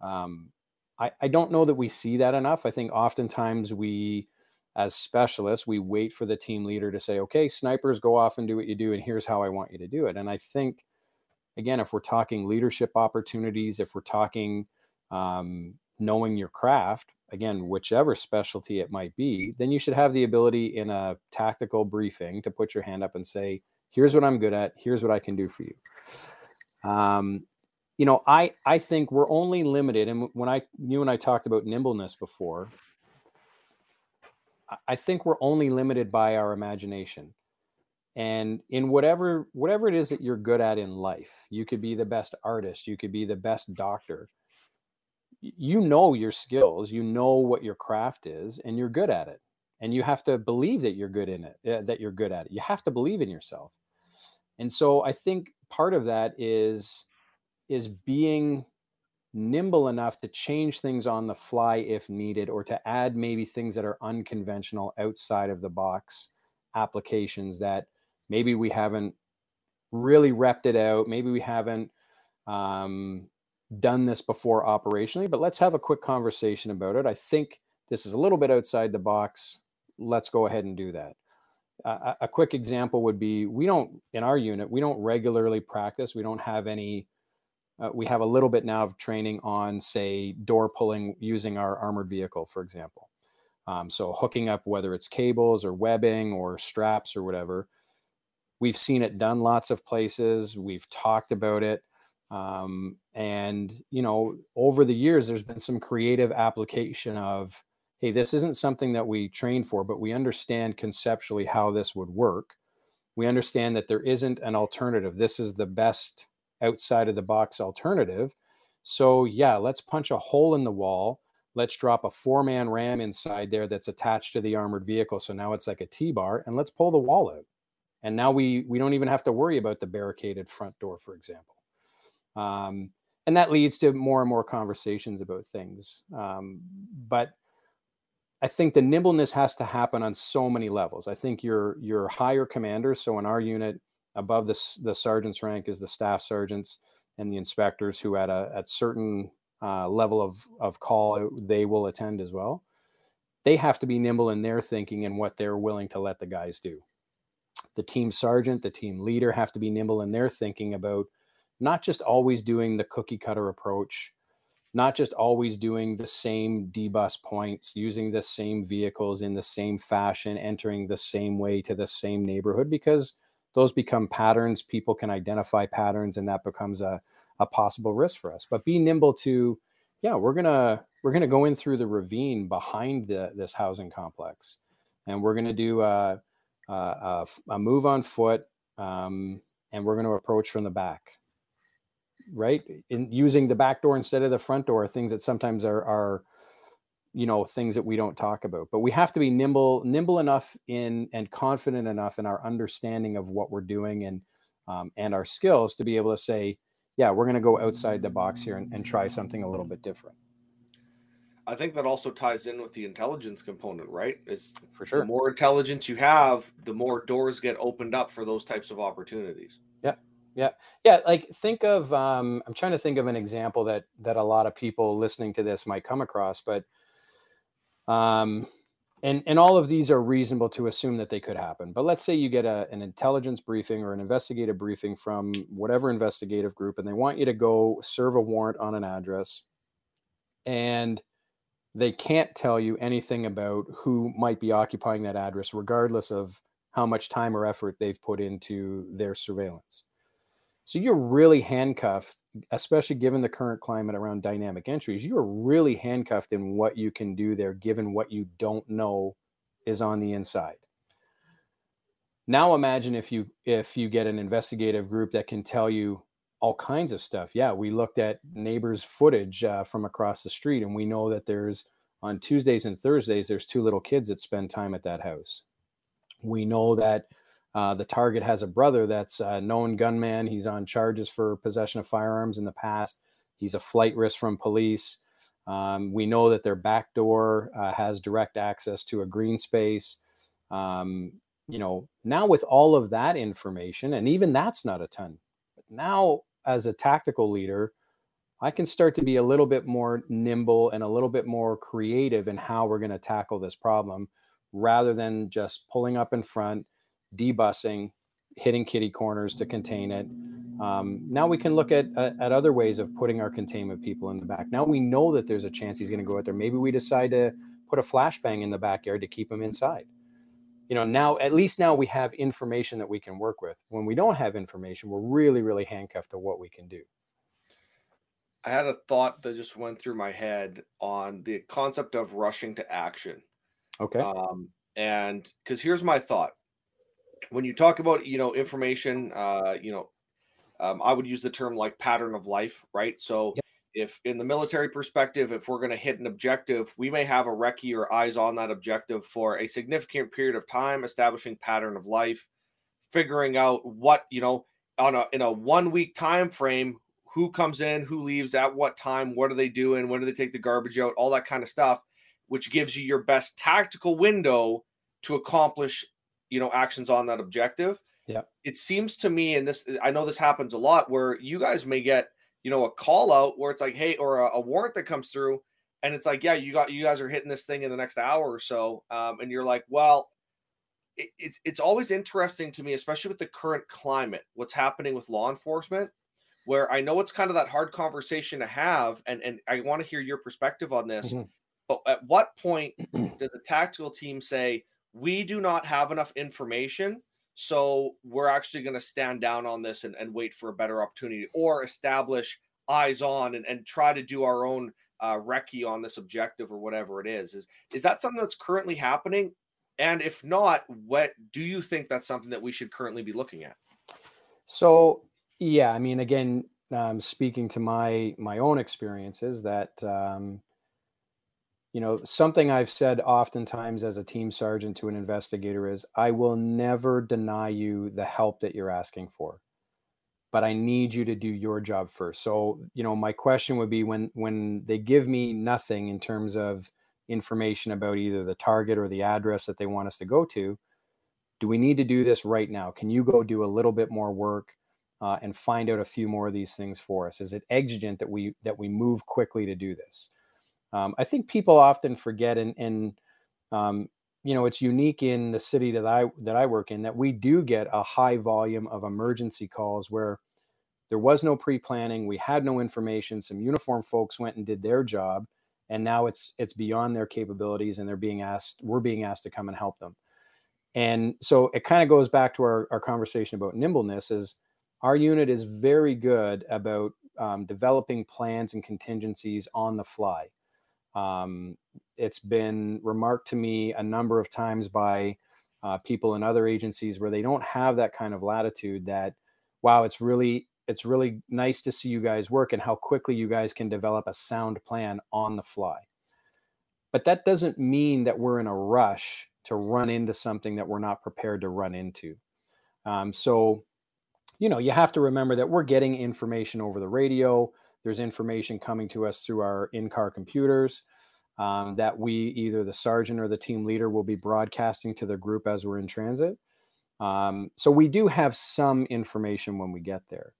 Um, I, I don't know that we see that enough. I think oftentimes we, as specialists, we wait for the team leader to say, "Okay, snipers, go off and do what you do, and here's how I want you to do it." And I think again, if we're talking leadership opportunities, if we're talking um, knowing your craft, again, whichever specialty it might be, then you should have the ability in a tactical briefing to put your hand up and say, here's what I'm good at, here's what I can do for you. Um, you know, I I think we're only limited, and when I you and I talked about nimbleness before, I think we're only limited by our imagination. And in whatever whatever it is that you're good at in life you could be the best artist you could be the best doctor you know your skills you know what your craft is and you're good at it. And you have to believe that you're good in it eh, that you're good at it. You have to believe in yourself. And so i think part of that is is being nimble enough to change things on the fly if needed or to add maybe things that are unconventional outside of the box applications that maybe we haven't really repped it out maybe we haven't um, done this before operationally but let's have a quick conversation about it. I think this is a little bit outside the box. Let's go ahead and do that. Uh, a quick example would be we don't in our unit we don't regularly practice we don't have any uh, we have a little bit now of training on say door pulling using our armored vehicle for example um, so hooking up whether it's cables or webbing or straps or whatever we've seen it done lots of places. We've talked about it. Um, and, you know, over the years, there's been some creative application of, hey, this isn't something that we train for, but we understand conceptually how this would work. We understand that there isn't an alternative. This is the best outside of the box alternative. So, yeah, let's punch a hole in the wall. Let's drop a four man ram inside there that's attached to the armored vehicle. So now it's like a T bar, and let's pull the wall out. And now we we don't even have to worry about the barricaded front door, for example. Um, and that leads to more and more conversations about things. Um, but I think the nimbleness has to happen on so many levels. I think your your higher commanders. So in our unit, above the the sergeant's rank is the staff sergeants and the inspectors who at a at certain uh, level of of call they will attend as well. They have to be nimble in their thinking and what they're willing to let the guys do. The team sergeant, the team leader have to be nimble in their thinking about not just always doing the cookie cutter approach not just always doing the same debus points, using the same vehicles in the same fashion, entering the same way to the same neighborhood, because those become patterns. People can identify patterns, and that becomes a, a possible risk for us. But be nimble to, yeah, we're gonna we're gonna go in through the ravine behind the, this housing complex, and we're gonna do a, a, a move on foot, um, and we're gonna approach from the back right in using the back door instead of the front door things that sometimes are are you know things that we don't talk about but we have to be nimble nimble enough in and confident enough in our understanding of what we're doing and um, and our skills to be able to say yeah we're going to go outside the box here and, and try something a little bit different
I think that also ties in with the intelligence component, right? Is
for sure.
The more intelligence you have, the more doors get opened up for those types of opportunities.
Yeah, yeah yeah like think of um, i'm trying to think of an example that that a lot of people listening to this might come across but um and and all of these are reasonable to assume that they could happen. But let's say you get a, an intelligence briefing or an investigative briefing from whatever investigative group and they want you to go serve a warrant on an address and they can't tell you anything about who might be occupying that address regardless of how much time or effort they've put into their surveillance so you're really handcuffed, especially given the current climate around dynamic entries. You are really handcuffed in what you can do there, given what you don't know is on the inside. Now imagine if you if you get an investigative group that can tell you all kinds of stuff. Yeah, we looked at neighbors' footage uh, from across the street, and we know that there's on Tuesdays and Thursdays there's two little kids that spend time at that house. We know that uh, the target has a brother that's a known gunman. He's on charges for possession of firearms in the past. He's a flight risk from police. Um, we know that their back door uh, has direct access to a green space. Um, you know, now with all of that information, and even that's not a ton. But now, as a tactical leader, I can start to be a little bit more nimble and a little bit more creative in how we're going to tackle this problem rather than just pulling up in front debussing, hitting kitty corners to contain it. Um, now we can look at, at, at other ways of putting our containment people in the back. Now we know that there's a chance he's going to go out there. Maybe we decide to put a flashbang in the backyard to keep him inside. You know, now at least now we have information that we can work with. When we don't have information, we're really, really handcuffed to what we can do.
I had a thought that just went through my head on the concept of rushing to action.
Okay.
Um, and because here's my thought when you talk about you know information uh you know um, i would use the term like pattern of life right so yep. if in the military perspective if we're going to hit an objective we may have a recce or eyes on that objective for a significant period of time establishing pattern of life figuring out what you know on a in a one week time frame who comes in who leaves at what time what are they doing when do they take the garbage out all that kind of stuff which gives you your best tactical window to accomplish you know actions on that objective
yeah
it seems to me and this i know this happens a lot where you guys may get you know a call out where it's like hey or a, a warrant that comes through and it's like yeah you got you guys are hitting this thing in the next hour or so um, and you're like well it, it's it's always interesting to me especially with the current climate what's happening with law enforcement where i know it's kind of that hard conversation to have and and i want to hear your perspective on this mm-hmm. but at what point does a tactical team say we do not have enough information so we're actually going to stand down on this and, and wait for a better opportunity or establish eyes on and, and try to do our own uh, recce on this objective or whatever it is. Is is that something that's currently happening? And if not, what do you think that's something that we should currently be looking at?
So yeah, I mean, again, um, speaking to my my own experiences, that um, you know something I've said oftentimes as a team sergeant to an investigator is, I will never deny you the help that you're asking for but I need you to do your job first. So, you know, my question would be when when they give me nothing in terms of information about either the target or the address that they want us to go to, do we need to do this right now? Can you go do a little bit more work uh, and find out a few more of these things for us? Is it exigent that we that we move quickly to do this? Um, I think people often forget, and, and um, you know, it's unique in the city that I that I work in that we do get a high volume of emergency calls where there was no pre-planning, we had no information, some uniform folks went and did their job, and now it's it's beyond their capabilities and they're being asked we're being asked to come and help them. And so it kind of goes back to our, our conversation about nimbleness is our unit is very good about um, developing plans and contingencies on the fly. Um, it's been remarked to me a number of times by uh, people in other agencies where they don't have that kind of latitude that wow it's really it's really nice to see you guys work and how quickly you guys can develop a sound plan on the fly. But that doesn't mean that we're in a rush to run into something that we're not prepared to run into. Um, so you know you have to remember that we're getting information over the radio there's information coming to us through our in-car computers um, that we either the sergeant or the team leader will be broadcasting to the group as we're in transit. Um, so we do have some information when we get there.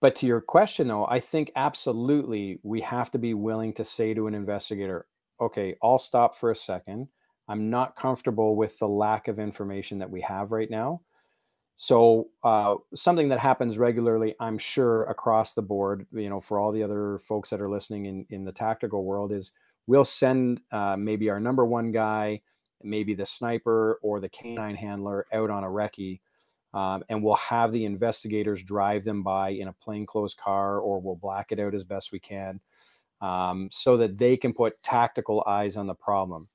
But to your question, though, I think absolutely we have to be willing to say to an investigator, okay, I'll stop for a second. I'm not comfortable with the lack of information that we have right now. So uh, something that happens regularly, I'm sure across the board, you know, for all the other folks that are listening in in the tactical world, is we'll send uh, maybe our number one guy, maybe the sniper or the canine handler out on a recce, um, and we'll have the investigators drive them by in a plainclothes car, or we'll black it out as best we can, um, so that they can put tactical eyes on the problem.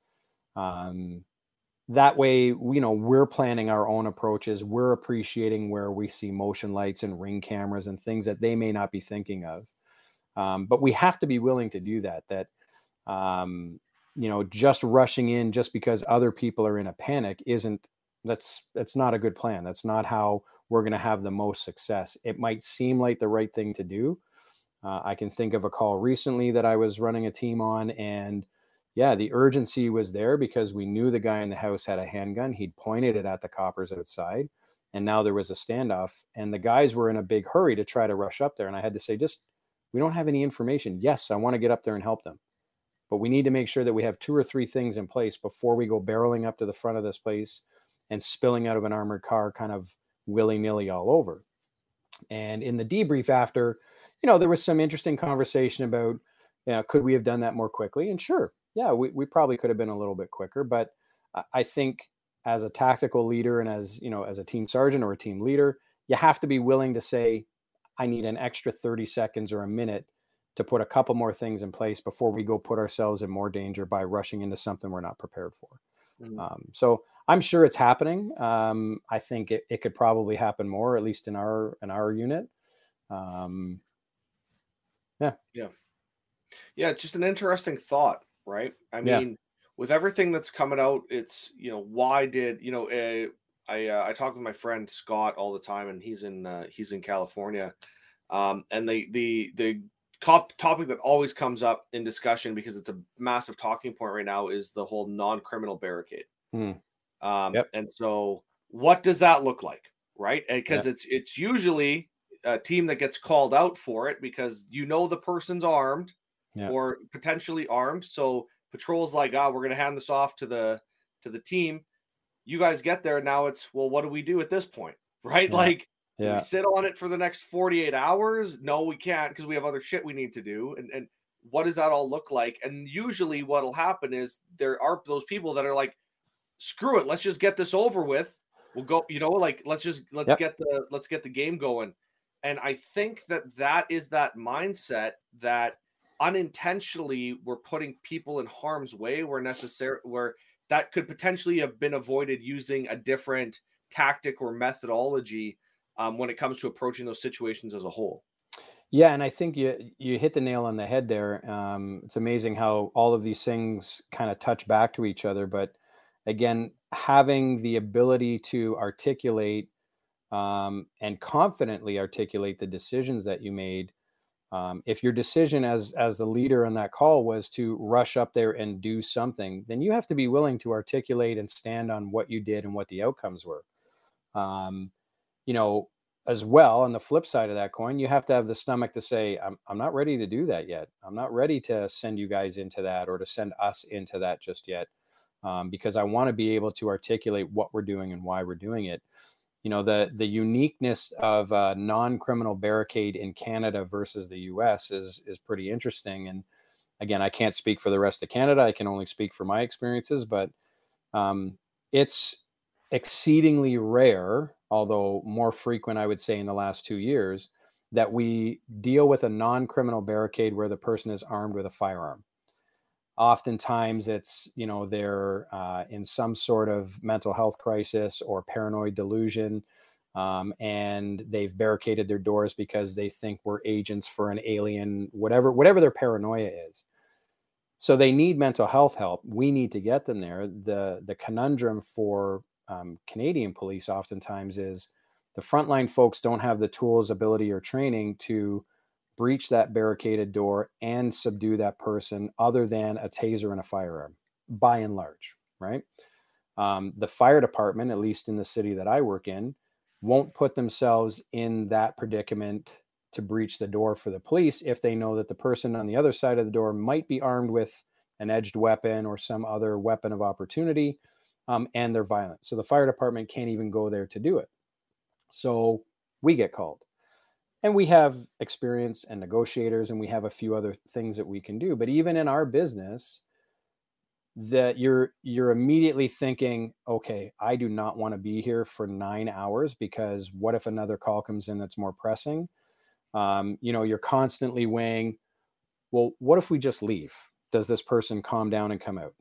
Um, that way you know we're planning our own approaches we're appreciating where we see motion lights and ring cameras and things that they may not be thinking of. Um, but we have to be willing to do that that um, you know just rushing in just because other people are in a panic isn't that's that's not a good plan. That's not how we're going to have the most success. It might seem like the right thing to do. Uh, i can think of a call recently that i was running a team on and yeah, the urgency was there because we knew the guy in the house had a handgun. He'd pointed it at the coppers outside, and now there was a standoff. And the guys were in a big hurry to try to rush up there. And I had to say, just, we don't have any information. Yes, I want to get up there and help them. But we need to make sure that we have two or three things in place before we go barreling up to the front of this place and spilling out of an armored car kind of willy nilly all over. And in the debrief after, you know, there was some interesting conversation about, you know, could we have done that more quickly? And sure, yeah, we, we probably could have been a little bit quicker, but I think as a tactical leader and as you know as a team sergeant or a team leader, you have to be willing to say, I need an extra 30 seconds or a minute to put a couple more things in place before we go put ourselves in more danger by rushing into something we're not prepared for. Mm-hmm. Um, so I'm sure it's happening. Um, I think it, it could probably happen more, at least in our in our unit. Um,
yeah, yeah, yeah. Just an interesting thought right? I mean, yeah. with everything that's coming out, it's you know why did you know uh, I uh, I talk with my friend Scott all the time, and he's in uh, he's in California, um, and the the the cop topic that always comes up in discussion because it's a massive talking point right now is the whole non-criminal barricade. Hmm. Um, yep. And so, what does that look like, right? Because it's it's usually a team that gets called out for it because you know the person's armed yeah. or potentially armed. So patrol's like, ah, oh, we're gonna hand this off to the to the team. You guys get there now. It's well, what do we do at this point, right? Yeah. Like, yeah. we sit on it for the next forty eight hours? No, we can't because we have other shit we need to do. And and what does that all look like? And usually, what'll happen is there are those people that are like, screw it, let's just get this over with. We'll go, you know, like let's just let's yep. get the let's get the game going. And I think that that is that mindset that unintentionally we're putting people in harm's way where necessary where that could potentially have been avoided using a different tactic or methodology um, when it comes to approaching those situations as a whole.
Yeah, and I think you you hit the nail on the head there. Um, it's amazing how all of these things kind of touch back to each other. But again, having the ability to articulate um, and confidently articulate the decisions that you made. Um, if your decision as as the leader on that call was to rush up there and do something, then you have to be willing to articulate and stand on what you did and what the outcomes were. Um, you know, as well on the flip side of that coin you have to have the stomach to say I'm, I'm not ready to do that yet i'm not ready to send you guys into that or to send us into that just yet um, because i want to be able to articulate what we're doing and why we're doing it you know the the uniqueness of a non-criminal barricade in canada versus the us is is pretty interesting and again i can't speak for the rest of canada i can only speak for my experiences but um, it's exceedingly rare although more frequent, I would say, in the last two years, that we deal with a non criminal barricade where the person is armed with a firearm. Oftentimes, it's, you know, they're uh, in some sort of mental health crisis or paranoid delusion. Um, and they've barricaded their doors because they think we're agents for an alien, whatever, whatever their paranoia is. So they need mental health help. We need to get them there. The the conundrum for um, Canadian police oftentimes is the frontline folks don't have the tools, ability, or training to breach that barricaded door and subdue that person other than a taser and a firearm, by and large, right? Um, the fire department, at least in the city that I work in, won't put themselves in that predicament to breach the door for the police if they know that the person on the other side of the door might be armed with an edged weapon or some other weapon of opportunity um, and they're violent. So the fire department can't even go there to do it. So we get called. And we have experience and negotiators, and we have a few other things that we can do. But even in our business, that you're you're immediately thinking, okay, I do not want to be here for nine hours because what if another call comes in that's more pressing? Um, you know, you're constantly weighing, well, what if we just leave? Does this person calm down and come out?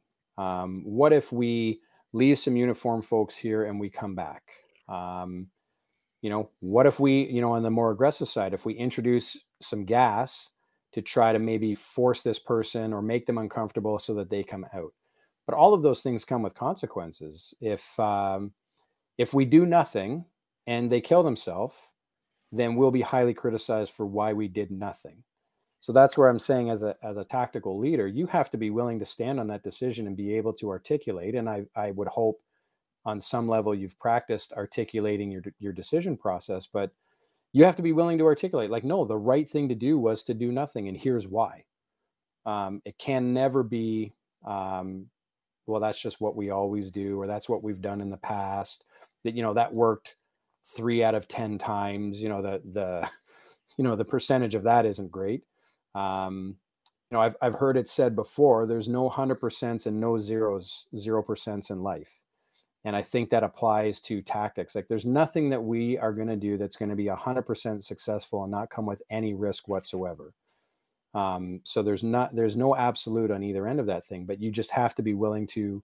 Um, what if we leave some uniform folks here and we come back. Um, you know, what if we, you know, on the more aggressive side, if we introduce some gas to try to maybe force this person or make them uncomfortable so that they come out? But all of those things come with consequences. If um, if we do nothing and they kill themselves, then we'll be highly criticized for why we did nothing. So that's where I'm saying, as a as a tactical leader, you have to be willing to stand on that decision and be able to articulate. And I I would hope, on some level, you've practiced articulating your your decision process, but you have to be willing to articulate. Like, no, the right thing to do was to do nothing, and here's why. Um, it can never be, um, well, that's just what we always do, or that's what we've done in the past. That you know that worked three out of ten times. You know the the you know the percentage of that isn't great um, you know, I've, I've heard it said before, there's no 100% and no zeros, 0% in life. And I think that applies to tactics. Like there's nothing that we are going to do that's going to be 100% successful and not come with any risk whatsoever. Um, so there's not, there's no absolute on either end of that thing, but you just have to be willing to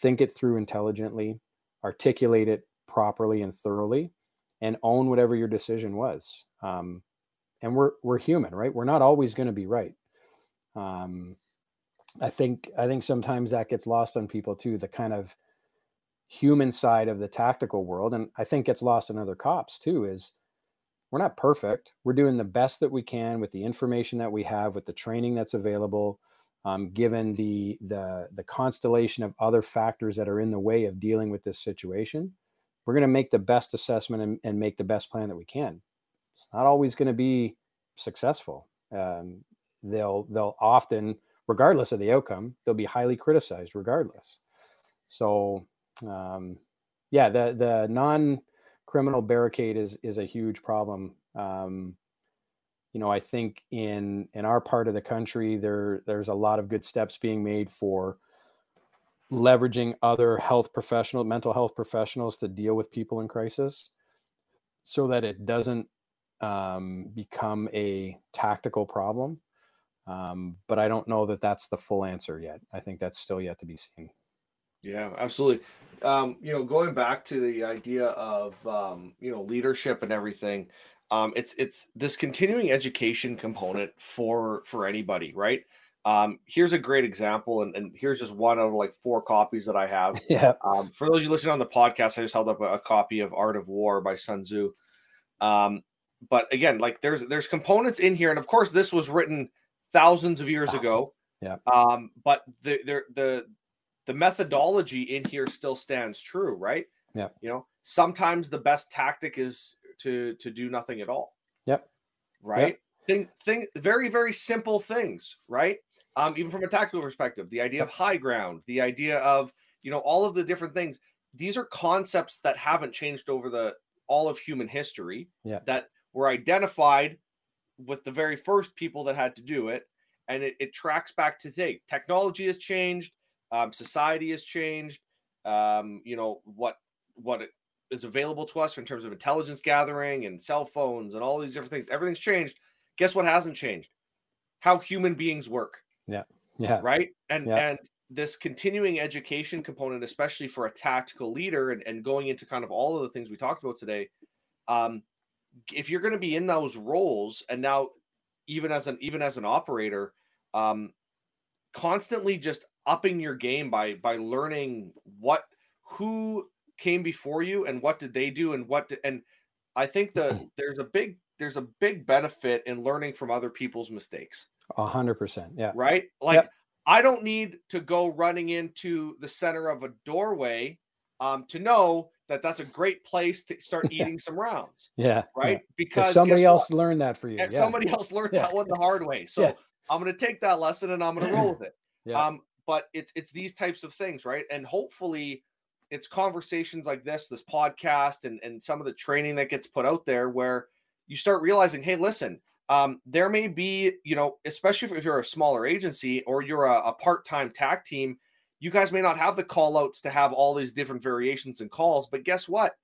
think it through intelligently, articulate it properly and thoroughly, and own whatever your decision was. Um, and we're we're human, right? We're not always going to be right. Um, I think I think sometimes that gets lost on people too. The kind of human side of the tactical world, and I think gets lost in other cops too. Is we're not perfect. We're doing the best that we can with the information that we have, with the training that's available, um, given the the the constellation of other factors that are in the way of dealing with this situation. We're going to make the best assessment and, and make the best plan that we can it's not always going to be successful. Um, they'll they'll often, regardless of the outcome, they'll be highly criticized regardless. So um, yeah, the the non criminal barricade is is a huge problem. Um, you know, I think in in our part of the country, there there's a lot of good steps being made for leveraging other health professional, mental health professionals to deal with people in crisis, so that it doesn't um, become a tactical problem. Um, but I don't know that that's the full answer yet. I think that's still yet to be seen.
Yeah, absolutely. Um, you know, going back to the idea of um, you know leadership and everything, um, it's it's this continuing education component for for anybody, right? Um, here's a great example, and, and here's just one of like four copies that I have.
Yeah.
Um, for those of you listening on the podcast, I just held up a, a copy of Art of War by Sun Tzu. Um, but again, like there's there's components in here, and of course, this was written thousands of years thousands. ago.
Yeah.
Um, but the the the the methodology in here still stands true, right?
Yeah.
You know, sometimes the best tactic is to to do nothing at all.
Yep.
Right. Yep. Think think very very simple things, right? um, even from a tactical perspective, the idea of high ground, the idea of you know all of the different things. These are concepts that haven't changed over the all of human history.
Yeah.
That were identified with the very first people that had to do it, and it, it tracks back to today. Technology has changed, um, society has changed. Um, you know what what is available to us in terms of intelligence gathering and cell phones and all these different things. Everything's changed. Guess what hasn't changed? How human beings work.
Yeah. Yeah.
Right. And
yeah.
and this continuing education component, especially for a tactical leader and, and going into kind of all of the things we talked about today, um, if you're going to be in those roles and now even as an even as an operator, um, constantly just upping your game by by learning what who came before you and what did they do and what did, and I think that there's a big there's a big benefit in learning from other people's mistakes.
A hundred percent. Yeah.
Right. Like yep. I don't need to go running into the center of a doorway um, to know that that's a great place to start eating some rounds.
Yeah.
Right.
Yeah.
Because
somebody else what? learned that for you. Yeah.
somebody else learned that one the hard way. So I'm going to take that lesson and I'm going to roll with it.
Yeah.
Um, but it's it's these types of things, right? And hopefully it's conversations like this, this podcast, and and some of the training that gets put out there where you start realizing, hey, listen, um, there may be, you know, especially if you're a smaller agency or you're a, a part-time tac team, you guys may not have the call outs to have all these different variations and calls. But guess what?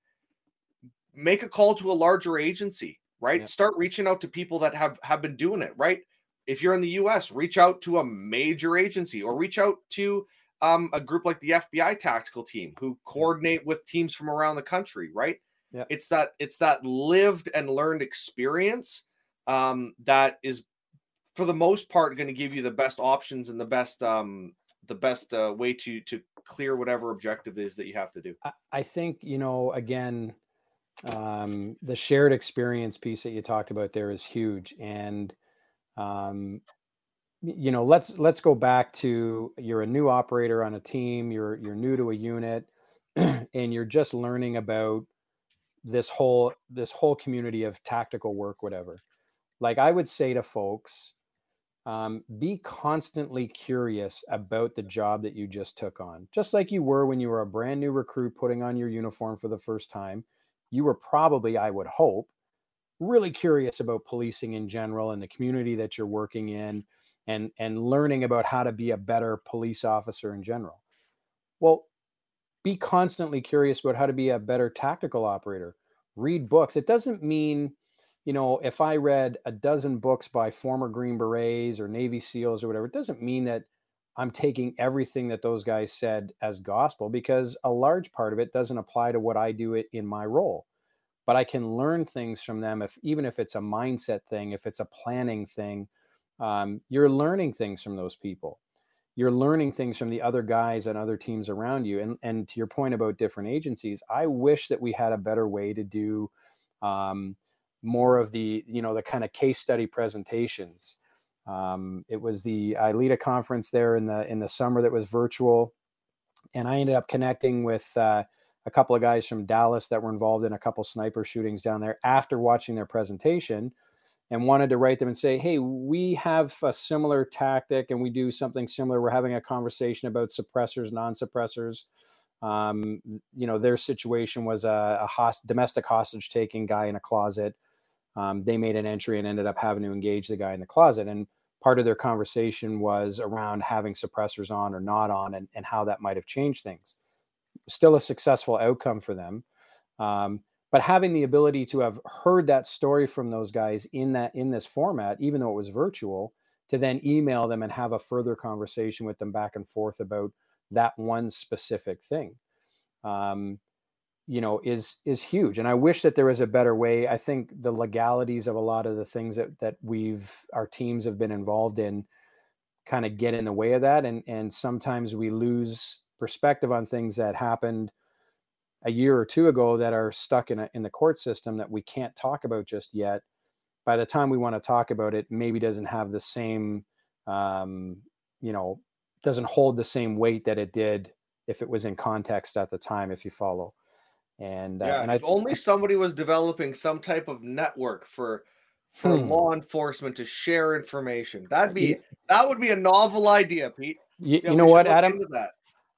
Make a call to a larger agency, right? Start reaching out to people that have have been doing it, right? If you're in the US, reach out to a major agency or reach out to um, a group like the FBI tactical team who coordinate with teams from around the country, right?
Yeah.
It's that it's that lived and learned experience um, that is for the most part going to give you the best options and the best um, the best uh, way to to clear whatever objective is that you have to do.
I, I think you know again um, the shared experience piece that you talked about there is huge and um, you know let's let's go back to you're a new operator on a team you're you're new to a unit and you're just learning about this whole this whole community of tactical work whatever like I would say to folks, um, be constantly curious about the job that you just took on. Just like you were when you were a brand new recruit putting on your uniform for the first time, you were probably, I would hope, really curious about policing in general and the community that you're working in and and learning about how to be a better police officer in general. Well, be constantly curious about how to be a better tactical operator. Read books. It doesn't mean you know, if I read a dozen books by former Green Berets or Navy SEALs or whatever, it doesn't mean that I'm taking everything that those guys said as gospel because a large part of it doesn't apply to what I do it in my role. But I can learn things from them if even if it's a mindset thing, if it's a planning thing, um, you're learning things from those people. You're learning things from the other guys and other teams around you. And and to your point about different agencies, I wish that we had a better way to do um, more of the you know the kind of case study presentations um, it was the ILEETA conference there in the in the summer that was virtual and i ended up connecting with uh, a couple of guys from dallas that were involved in a couple sniper shootings down there after watching their presentation and wanted to write them and say hey we have a similar tactic and we do something similar we're having a conversation about suppressors non-suppressors um, you know their situation was a, a host, domestic hostage taking guy in a closet um, they made an entry and ended up having to engage the guy in the closet. And part of their conversation was around having suppressors on or not on and, and how that might have changed things. Still a successful outcome for them. Um, but having the ability to have heard that story from those guys in that in this format, even though it was virtual, to then email them and have a further conversation with them back and forth about that one specific thing um, you know is is huge. And i wish that there was a better way. I think the legalities of a lot of the things that that we've our teams have been involved in kind of get in the way of that. And and sometimes we lose perspective on things that happened a year or two ago that are stuck in a, in the court system that we can't talk about just yet. By the time we want to talk about it maybe doesn't have the same um, you know doesn't hold the same weight that it did if it was in context at the time if you follow. And
uh,
and
if
I,
only somebody was developing some type of network for for hmm. law enforcement to share information. That'd be that would be a novel idea pete.
You, yeah, you know what adam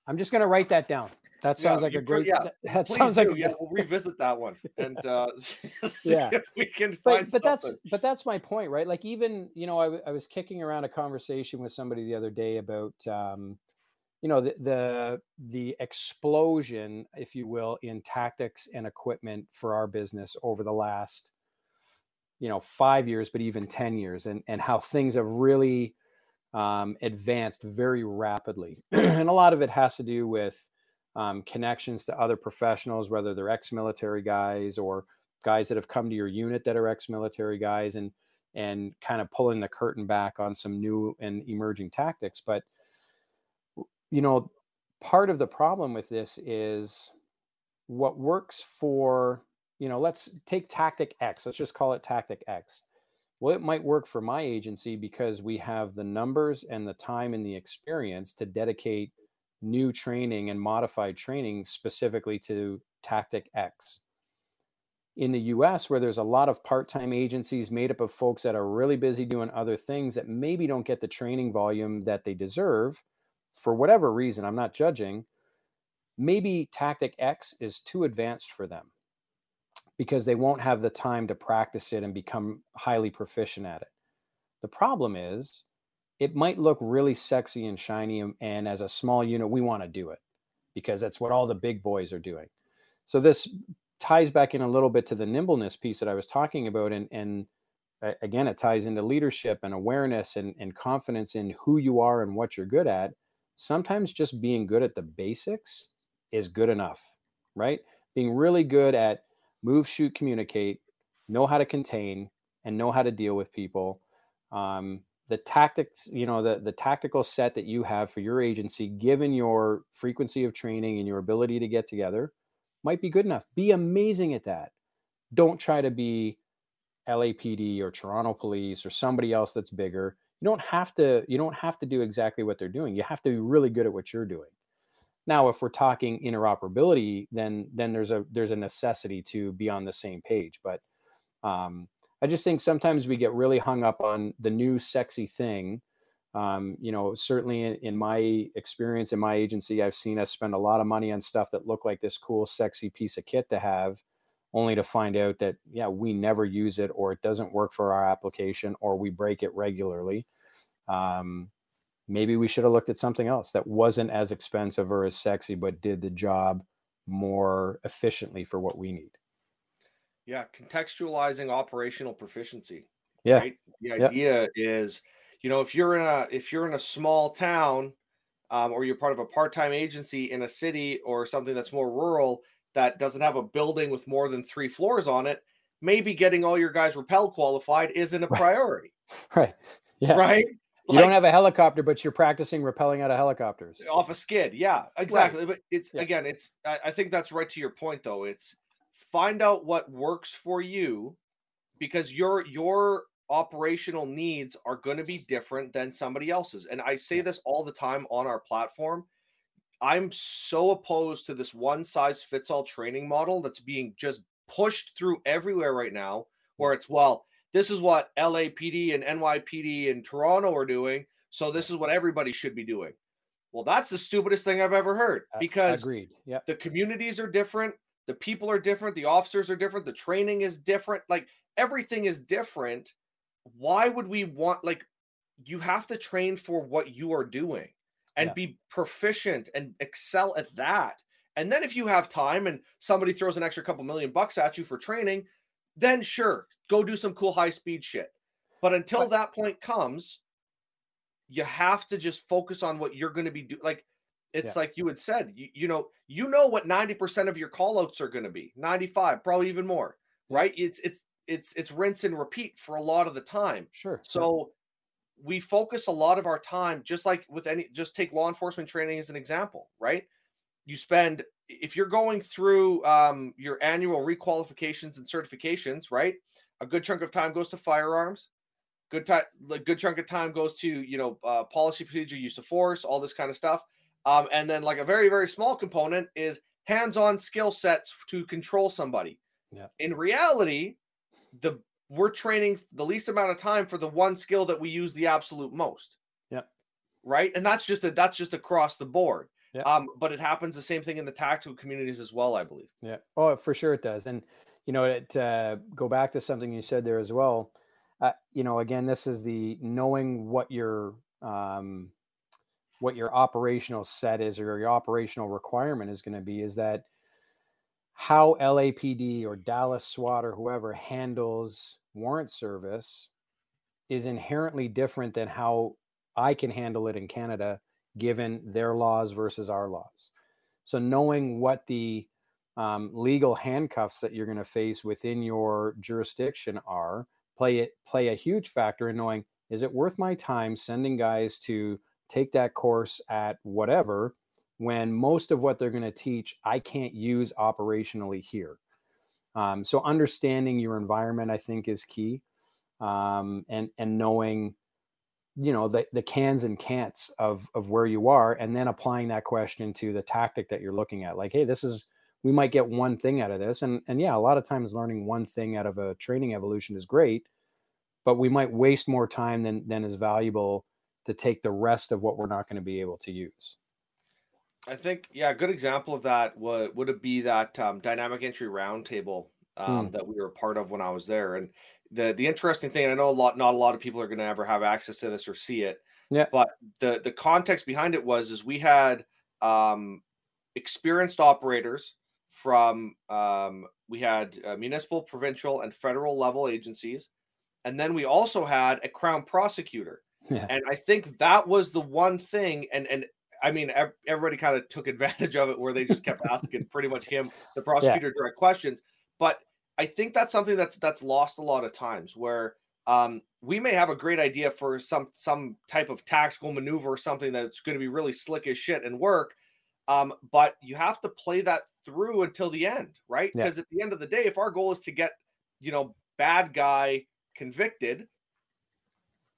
i'm just going to write that down that sounds yeah, like a great.
Yeah,
that
sounds do. like a yeah. We'll revisit that one and uh, yeah, we can find.
But, but that's but that's my point, right? Like even you know, I, I was kicking around a conversation with somebody the other day about um, you know the, the the explosion, if you will, in tactics and equipment for our business over the last you know five years, but even ten years, and and how things have really um, advanced very rapidly, and a lot of it has to do with um, connections to other professionals, whether they're ex-military guys or guys that have come to your unit that are ex-military guys, and and kind of pulling the curtain back on some new and emerging tactics. But you know, part of the problem with this is what works for you know let's take tactic x let's just call it tactic x well it might work for my agency because we have the numbers and the time and the experience to dedicate new training and modified training specifically to tactic X. In the US, where there's a lot of part time agencies made up of folks that are really busy doing other things that maybe don't get the training volume that they deserve for whatever reason, I'm not judging, maybe tactic X is too advanced for them because they won't have the time to practice it and become highly proficient at it. The problem is it might look really sexy and shiny and, and as a small unit we want to do it because that's what all the big boys are doing. So this ties back in a little bit to the nimbleness piece that i was talking about and and again it ties into leadership and awareness and, and confidence in who you are and what you're good at. Sometimes just being good at the basics is good enough right? Being really good at move shoot communicate know how to contain and know how to deal with people. Um, the tactics you know the the tactical set that you have for your agency given your frequency of training and your ability to get together might be good enough. Be amazing at that. Don't try to be LAPD or Toronto police or somebody else that's bigger. You don't have to you don't have to do exactly what they're doing. You have to be really good at what you're doing now if we're talking interoperability then then there's a there's a necessity to be on the same page but um, I just think sometimes we get really hung up on the new sexy thing. Um, you know, certainly in, in, my experience in my agency, I've seen us spend a lot of money on stuff that looked like this cool, sexy piece of kit to have, only to find out that, yeah, we never use it or it doesn't work for our application or we break it regularly. Um, maybe we should have looked at something else that wasn't as expensive or as sexy, but did the job more efficiently for what we need.
Yeah, contextualizing operational proficiency.
Yeah. Right?
The idea yep. is, you know, if you're in a if you're in a small town, um, or you're part of a part-time agency in a city or something that's more rural that doesn't have a building with more than three floors on it, maybe getting all your guys rappel qualified isn't a priority.
right. Yeah.
Right.
You like, don't have a helicopter, but you're practicing rappelling out of helicopters
off a skid. Yeah, exactly. Right. But it's yeah. again, it's I, I think that's right to your point though. It's find out what works for you because your your operational needs are going to be different than somebody else's and i say this all the time on our platform i'm so opposed to this one size fits all training model that's being just pushed through everywhere right now where it's well this is what lapd and nypd and toronto are doing so this is what everybody should be doing. Well that's the stupidest thing i've ever heard because
agreed yeah
the communities are different the people are different the officers are different the training is different like everything is different. Why would we want like you have to train for what you are doing and yeah. be proficient and excel at that. And then if you have time and somebody throws an extra couple million bucks at you for training then sure go do some cool high speed shit but until but, that point comes you have to just focus on what you're going to be doing. Like it's yeah. like you had said, you, you know, you know what 90% of your call outs are going to be 95, probably even more, right? It's, it's, it's, it's rinse and repeat for a lot of the time.
Sure.
So we focus a lot of our time, just like with any, just take law enforcement training as an example, right? You spend, if you're going through um, your annual requalifications and certifications, right? A good chunk of time goes to firearms. Good time, a good chunk of time goes to you know uh, policy, procedure, use of force, all this kind of stuff. Um, and then like a very very small component is hands-on skill sets to control somebody.
Yeah.
In reality, the we're training the least amount of time for the one skill that we use the absolute most.
Yeah.
Right. And that's just a, that's just across the board.
Yeah.
Um, but it happens the same thing in the tactical communities as well, I believe.
Yeah. Oh, for sure it does. And you know, it uh, go back to something you said there as well. Uh, you know, again, this is the knowing what your um, what your operational set is or your operational requirement is going to be. Is that how LAPD or Dallas SWAT or whoever handles warrant service is inherently different than how I can handle it in Canada, given their laws versus our laws. So knowing what the um, legal handcuffs that you're going to face within your jurisdiction are play it play a huge factor in knowing is it worth my time sending guys to take that course at whatever when most of what they're going to teach I can't use operationally here. Um, so understanding your environment, I think, is key, um, and and knowing, you know, the the cans and can'ts of of where you are, and then applying that question to the tactic that you're looking at. Like, hey, this is we might get one thing out of this, and and yeah, a lot of times learning one thing out of a training evolution is great, but we might waste more time than than is valuable to take the rest of what we're not going to be able to use.
I think yeah, a good example of that would would it be that um, dynamic entry roundtable um, hmm. that we were part of when I was there. And the the interesting thing, I know a lot, not a lot of people are going to ever have access to this or see it.
Yeah.
But the the context behind it was is we had um, experienced operators from um, we had uh, municipal, provincial, and federal level agencies, and then we also had a crown prosecutor.
Yeah.
And I think that was the one thing, and and I mean, everybody kind of took advantage of it where they just kept asking pretty much him, the prosecutor, yeah. direct questions. But I think that's something that's that's lost a lot of times where um, we may have a great idea for some some type of tactical maneuver or something that's going to be really slick as shit and work. Um, but you have to play that through until the end, right? Because yeah. at the end of the day, if our goal is to get, you know, bad guy convicted,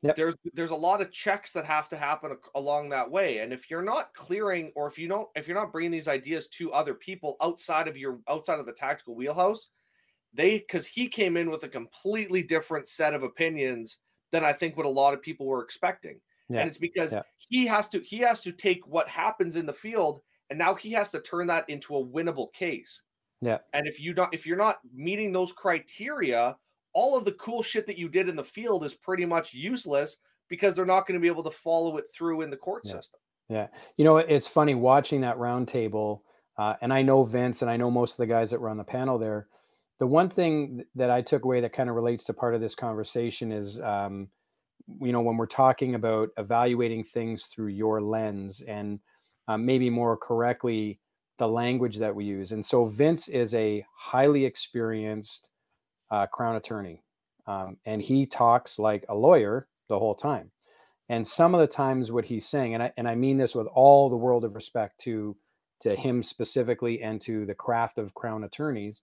Yep.
There's there's a lot of checks that have to happen along that way, and if you're not clearing, or if you don't, if you're not bringing these ideas to other people outside of your outside of the tactical wheelhouse, they because he came in with a completely different set of opinions than I think what a lot of people were expecting, yeah. and it's because yeah. he has to he has to take what happens in the field, and now he has to turn that into a winnable case.
Yeah,
and if you don't, if you're not meeting those criteria all of the cool shit that you did in the field is pretty much useless because they're not going to be able to follow it through in the court
yeah.
system.
Yeah. You know, it's funny watching that roundtable, uh, and I know Vince and I know most of the guys that were on the panel there. The one thing that I took away that kind of relates to part of this conversation is, um, you know, when we're talking about evaluating things through your lens and uh, maybe more correctly, the language that we use. And so Vince is a highly experienced uh, Crown attorney, um, and he talks like a lawyer the whole time. And some of the times, what he's saying, and I and I mean this with all the world of respect to to him specifically and to the craft of Crown attorneys,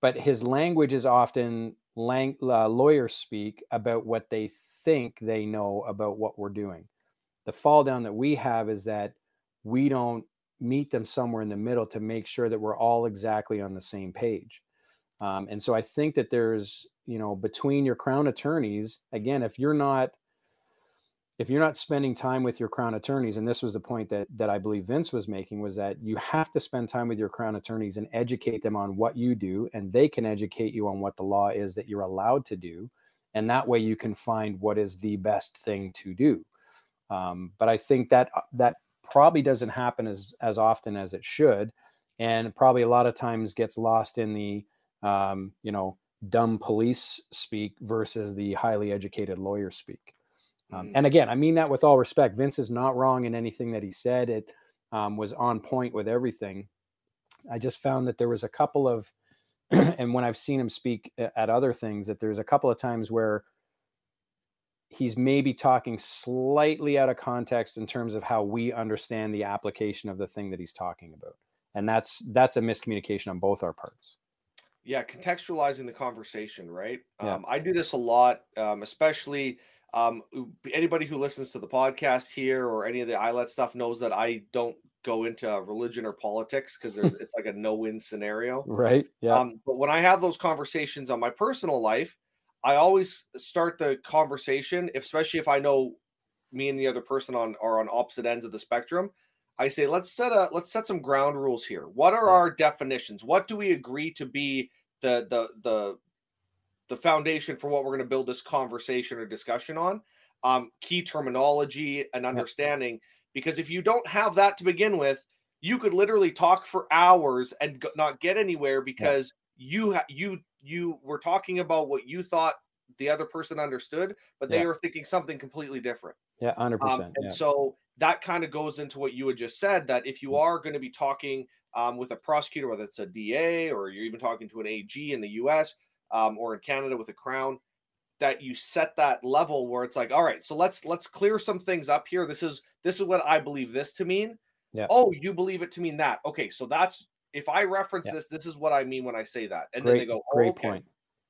but his language is often lang- uh, lawyer speak about what they think they know about what we're doing. The fall down that we have is that we don't meet them somewhere in the middle to make sure that we're all exactly on the same page. Um, and so I think that there's, you know, between your crown attorneys, again, if you're not, if you're not spending time with your crown attorneys, and this was the point that that I believe Vince was making, was that you have to spend time with your crown attorneys and educate them on what you do, and they can educate you on what the law is that you're allowed to do, and that way you can find what is the best thing to do. Um, but I think that uh, that probably doesn't happen as as often as it should, and probably a lot of times gets lost in the um, you know, dumb police speak versus the highly educated lawyer speak. Um, mm. And again, I mean that with all respect. Vince is not wrong in anything that he said. It um, was on point with everything. I just found that there was a couple of, and when I've seen him speak at other things, that there's a couple of times where he's maybe talking slightly out of context in terms of how we understand the application of the thing that he's talking about and that's that's a miscommunication on both our parts
yeah contextualizing the conversation right yeah. um, i do this a lot um, especially um, anybody who listens to the podcast here or any of the ilet stuff knows that i don't go into religion or politics because there's it's like a no-win scenario
right yeah um,
but when i have those conversations on my personal life I always start the conversation, especially if I know me and the other person on are on opposite ends of the spectrum. I say let's set a let's set some ground rules here. What are our definitions? What do we agree to be the the the the foundation for what we're going to build this conversation or discussion on? Um, key terminology and understanding. Because if you don't have that to begin with, you could literally talk for hours and not get anywhere because you ha- you you were talking about what you thought the other person understood, but they yeah. were thinking something completely different.
Yeah, hundred um, percent.
And yeah. so that kind of goes into what you had just said that if you mm. are going to be talking um, with a prosecutor, whether it's a DA or you're even talking to an AG in the U.S. Um, or in Canada with a Crown, that you set that level where it's like, all right, so let's let's clear some things up here. This is this is what I believe this to mean. Yeah. Oh, you believe it to mean that. Okay, so that's if I reference yeah. this, this is what I mean when I say that. And great, then they go, oh,
great
okay.
point.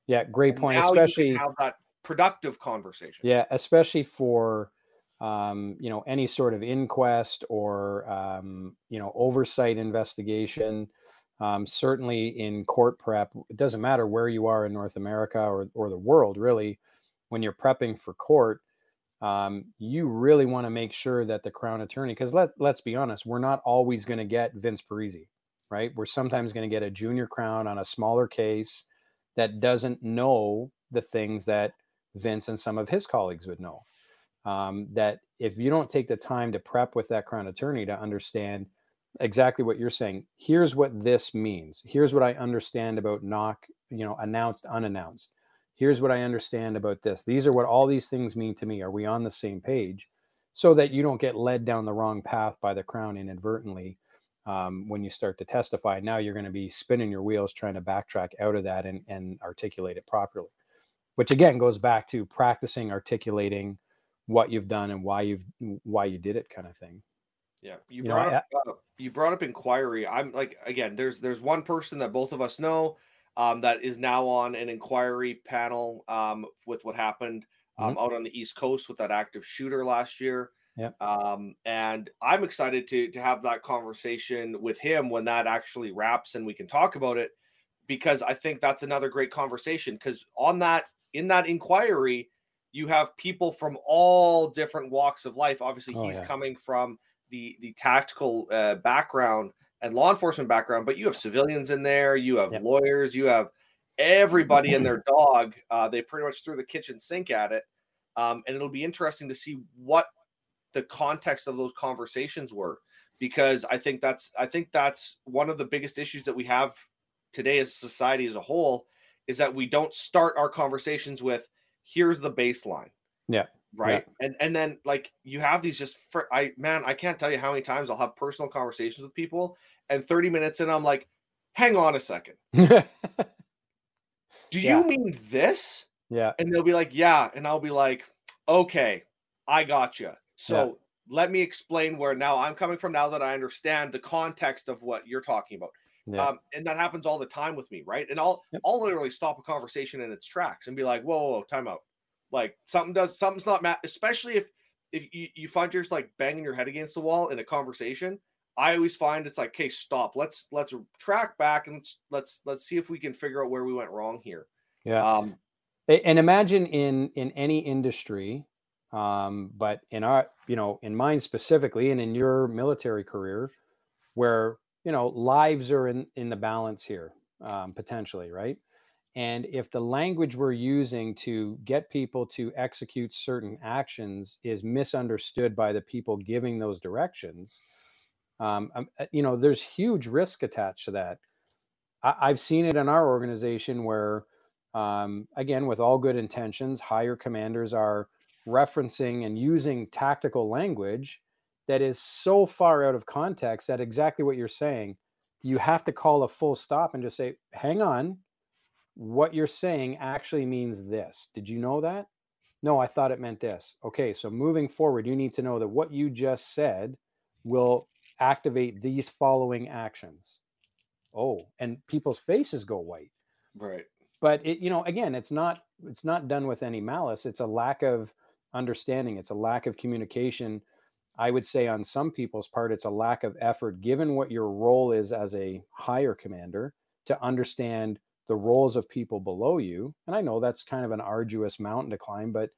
Yeah, great point. especially
have that productive conversation.
Yeah, especially for um, you know any sort of inquest or um, you know oversight investigation. Um, certainly in court prep, it doesn't matter where you are in North America or or the world. Really, when you're prepping for court, um, you really want to make sure that the crown attorney, because let let's be honest, we're not always going to get Vince Parisi right? We're sometimes going to get a junior crown on a smaller case that doesn't know the things that Vince and some of his colleagues would know. Um, that if you don't take the time to prep with that crown attorney to understand exactly what you're saying, here's what this means. Here's what I understand about knock, you know, announced, unannounced. Here's what I understand about this. These are what all these things mean to me. Are we on the same page? So that you don't get led down the wrong path by the crown inadvertently um, when you start to testify. Now you're going to be spinning your wheels trying to backtrack out of that and, and articulate it properly, which again goes back to practicing articulating what you've done and why you've why you did it, kind of thing.
Yeah, you, you brought know, up I, uh, you brought up inquiry. I'm like again, there's there's one person that both of us know um, that is now on an inquiry panel um, with what happened um, mm-hmm. out on the East Coast with that active shooter last year.
Yeah.
Um, and I'm excited to to have that conversation with him when that actually wraps and we can talk about it because I think that's another great conversation because on that in that inquiry you have people from all different walks of life. Obviously, oh, he's yeah. coming from the the tactical uh, background and law enforcement background, but you have civilians in there, you have yep. lawyers, you have everybody and their dog. Uh, they pretty much threw the kitchen sink at it. Um, and it'll be interesting to see what the context of those conversations were because I think that's I think that's one of the biggest issues that we have today as a society as a whole is that we don't start our conversations with here's the baseline.
Yeah.
Right. Yeah. And and then like you have these just for I man, I can't tell you how many times I'll have personal conversations with people and 30 minutes and I'm like, hang on a second. Do yeah. you mean this?
Yeah.
And they'll be like, yeah. And I'll be like, okay, I got you. So yeah. let me explain where now I'm coming from now that I understand the context of what you're talking about. Yeah. Um, and that happens all the time with me, right? And I'll yep. I'll literally stop a conversation in its tracks and be like, whoa, whoa, whoa time out. Like something does something's not mat, especially if if you, you find yourself like banging your head against the wall in a conversation. I always find it's like, okay, stop. Let's let's track back and let's let's let's see if we can figure out where we went wrong here.
Yeah. Um, and imagine in in any industry um, but in our, you know, in mine specifically, and in your military career, where you know lives are in in the balance here um, potentially, right? And if the language we're using to get people to execute certain actions is misunderstood by the people giving those directions, um, um uh, you know, there's huge risk attached to that. I, have seen it in our organization where, um, again, with all good intentions, higher commanders are referencing and using tactical language that is so far out of context that exactly what you're saying, you have to call a full stop and just say, hang on, what you're saying actually means this. Did you know that? No, I thought it meant this. Okay, so moving forward, you need to know that what you just said will activate these following actions. Oh, and people's faces go white.
Right.
But it, you know, again, it's not it's not done with any malice. It's a lack of understanding. It's a lack of communication. I would say on some people's part, it's a lack of effort, given what your role is as a higher commander, to understand the roles of people below you. And I know that's kind of an arduous mountain to climb, but